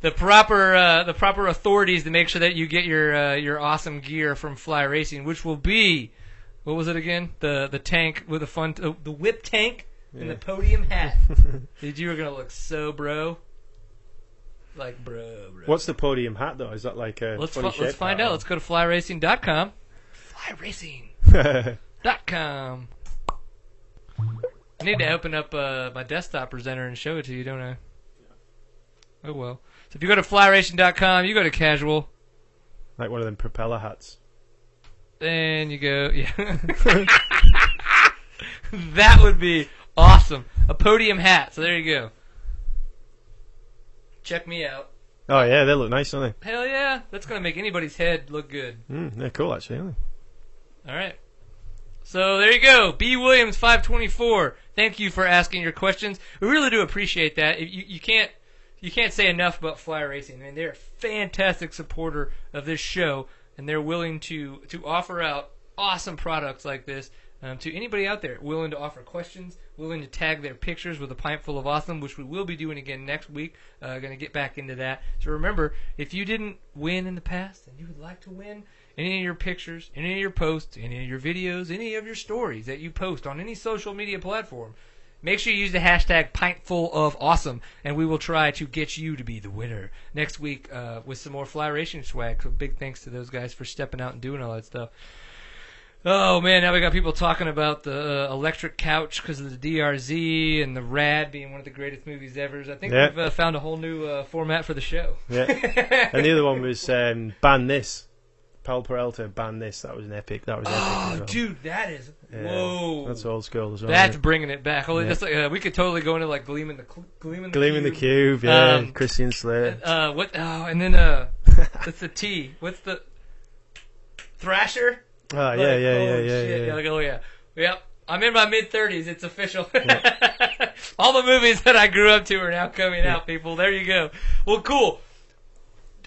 The proper uh, the proper authorities to make sure that you get your uh, your awesome gear from Fly Racing, which will be what was it again? The the tank with the fun uh, the whip tank and the podium hat. Dude, you were gonna look so bro. Like bro, bro. What's the podium hat though? Is that like a let's funny fi- let's shape find hat out. or- Let's go to flyracing.com. Flyracing.com. I need to open up uh, my desktop presenter and show it to you, don't I? Oh well. So if you go to flyracing.com, you go to casual, like one of them propeller hats. Then you go yeah. that would be awesome. A podium hat. So there you go. Check me out. Oh yeah, they look nice, don't they? Hell yeah, that's gonna make anybody's head look good. they? Mm, they're cool actually. Aren't All right. So there you go, B Williams five twenty four. Thank you for asking your questions. We really do appreciate that. You, you can't you can't say enough about Fly Racing. I mean, they're a fantastic supporter of this show, and they're willing to to offer out awesome products like this um, to anybody out there willing to offer questions, willing to tag their pictures with a pint full of awesome, which we will be doing again next week. Uh, going to get back into that. So remember, if you didn't win in the past and you would like to win any of your pictures, any of your posts, any of your videos, any of your stories that you post on any social media platform, make sure you use the hashtag pintful of awesome, and we will try to get you to be the winner next week uh, with some more fly racing swag. So big thanks to those guys for stepping out and doing all that stuff. Oh man, now we got people talking about the uh, electric couch because of the DRZ and the Rad being one of the greatest movies ever. I think Yeah. we've uh, found a whole new uh, format for the show. Yeah. and the other one was um, ban this. Powell Peralta ban this. That was an epic. That was epic. Oh, well. dude, that is whoa. That's old school as well. That's bringing it back. Holy, Yeah. that's like, uh, we could totally go into like Gleam in the Cl- Gleam in the Gleaming the Cube. Cube. Yeah. Um, Christian Slater. Uh, what? Oh, and then uh, what's the T? What's the Thrasher? Oh yeah, Like, yeah, yeah, yeah, shit. yeah. like, oh yeah, yep. I'm in my mid thirties. It's official. All the movies that I grew up to are now coming out. People, there you go. Well, cool.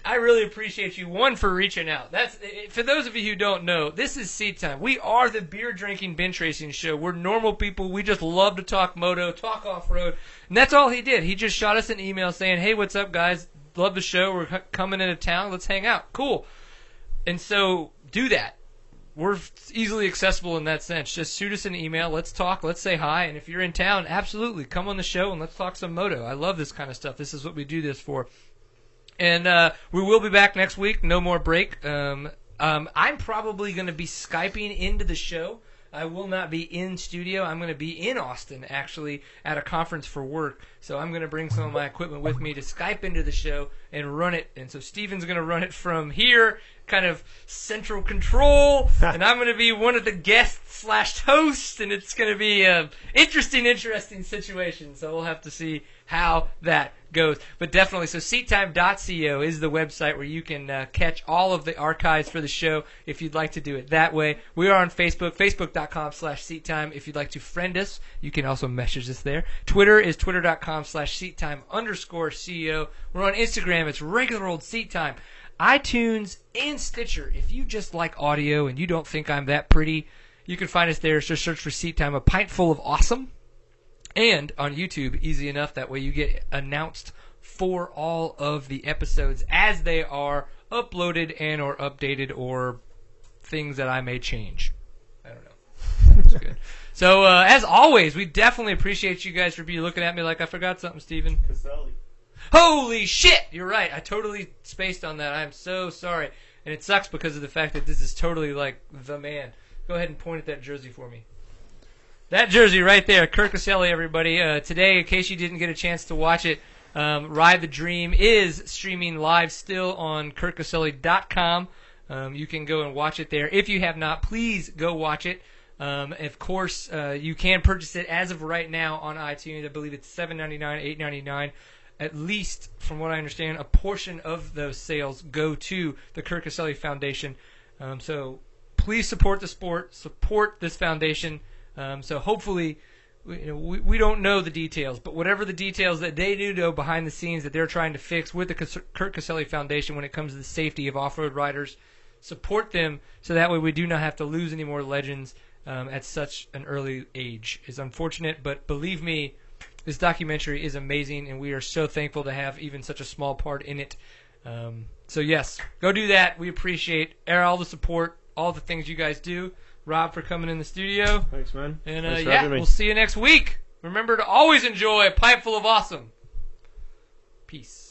I really appreciate you one for reaching out. That's eh, eh, for those of you who don't know. This is Seat Time. We are the beer drinking bench racing show. We're normal people. We just love to talk moto, talk off road, and that's all he did. He just shot us an email saying, "Hey, what's up, guys? Love the show. We're coming into town. Let's hang out. Cool." And so do that we're easily accessible in that sense. Just shoot us an email. Let's talk. Let's say hi. And if you're in town, absolutely come on the show and let's talk some moto. I love this kind of stuff. This is what we do this for. And uh, we will be back next week. No more break. Um, um, I'm probably going to be skyping into the show. I will not be in studio. I'm going to be in Austin actually at a conference for work. So I'm going to bring some of my equipment with me to Skype into the show and run it. And so Steven's going to run it from here, kind of central control, and I'm going to be one of the guests slash hosts, and it's going to be a interesting, interesting situation. So we'll have to see how that goes. But definitely, so seattime.co is the website where you can uh, catch all of the archives for the show if you'd like to do it that way. We are on Facebook, facebook.com slash seattime. If you'd like to friend us, you can also message us there. Twitter is twitter.com slash seattime underscore CEO. We're on Instagram. It's regular old seat time. iTunes and Stitcher. If you just like audio and you don't think I'm that pretty, you can find us there. Just search for Seat Time, a pint full of awesome. And on YouTube, easy enough. That way you get announced for all of the episodes as they are uploaded and or updated or things that I may change. I don't know. That's good. So uh, as always, we definitely appreciate you guys for be looking at me like I forgot something, Steven. Holy shit! You're right. I totally spaced on that. I'm so sorry. And it sucks because of the fact that this is totally like the man. Go ahead and point at that jersey for me. That jersey right there, Kurt Caselli, everybody. Uh, today, in case you didn't get a chance to watch it, Um, Ride the Dream is streaming live still on KurtCaselli.com. Um, you can go and watch it there. If you have not, please go watch it. Um, of course, uh, you can purchase it as of right now on iTunes. I believe it's seven ninety nine, eight ninety nine. At least, from what I understand, a portion of those sales go to the Kurt Caselli Foundation. Um, so please support the sport, support this foundation. Um, so hopefully, we, you know, we, we don't know the details, but whatever the details that they do know behind the scenes that they're trying to fix with the Kurt Caselli Foundation when it comes to the safety of off-road riders, support them so that way we do not have to lose any more legends um, at such an early age. It's unfortunate, but believe me, this documentary is amazing, and we are so thankful to have even such a small part in it. Um, so yes, go do that. We appreciate all the support, all the things you guys do. Rob for coming in the studio. Thanks, man. And uh, yeah, we'll see you next week. Remember to always enjoy a pipe full of awesome. Peace.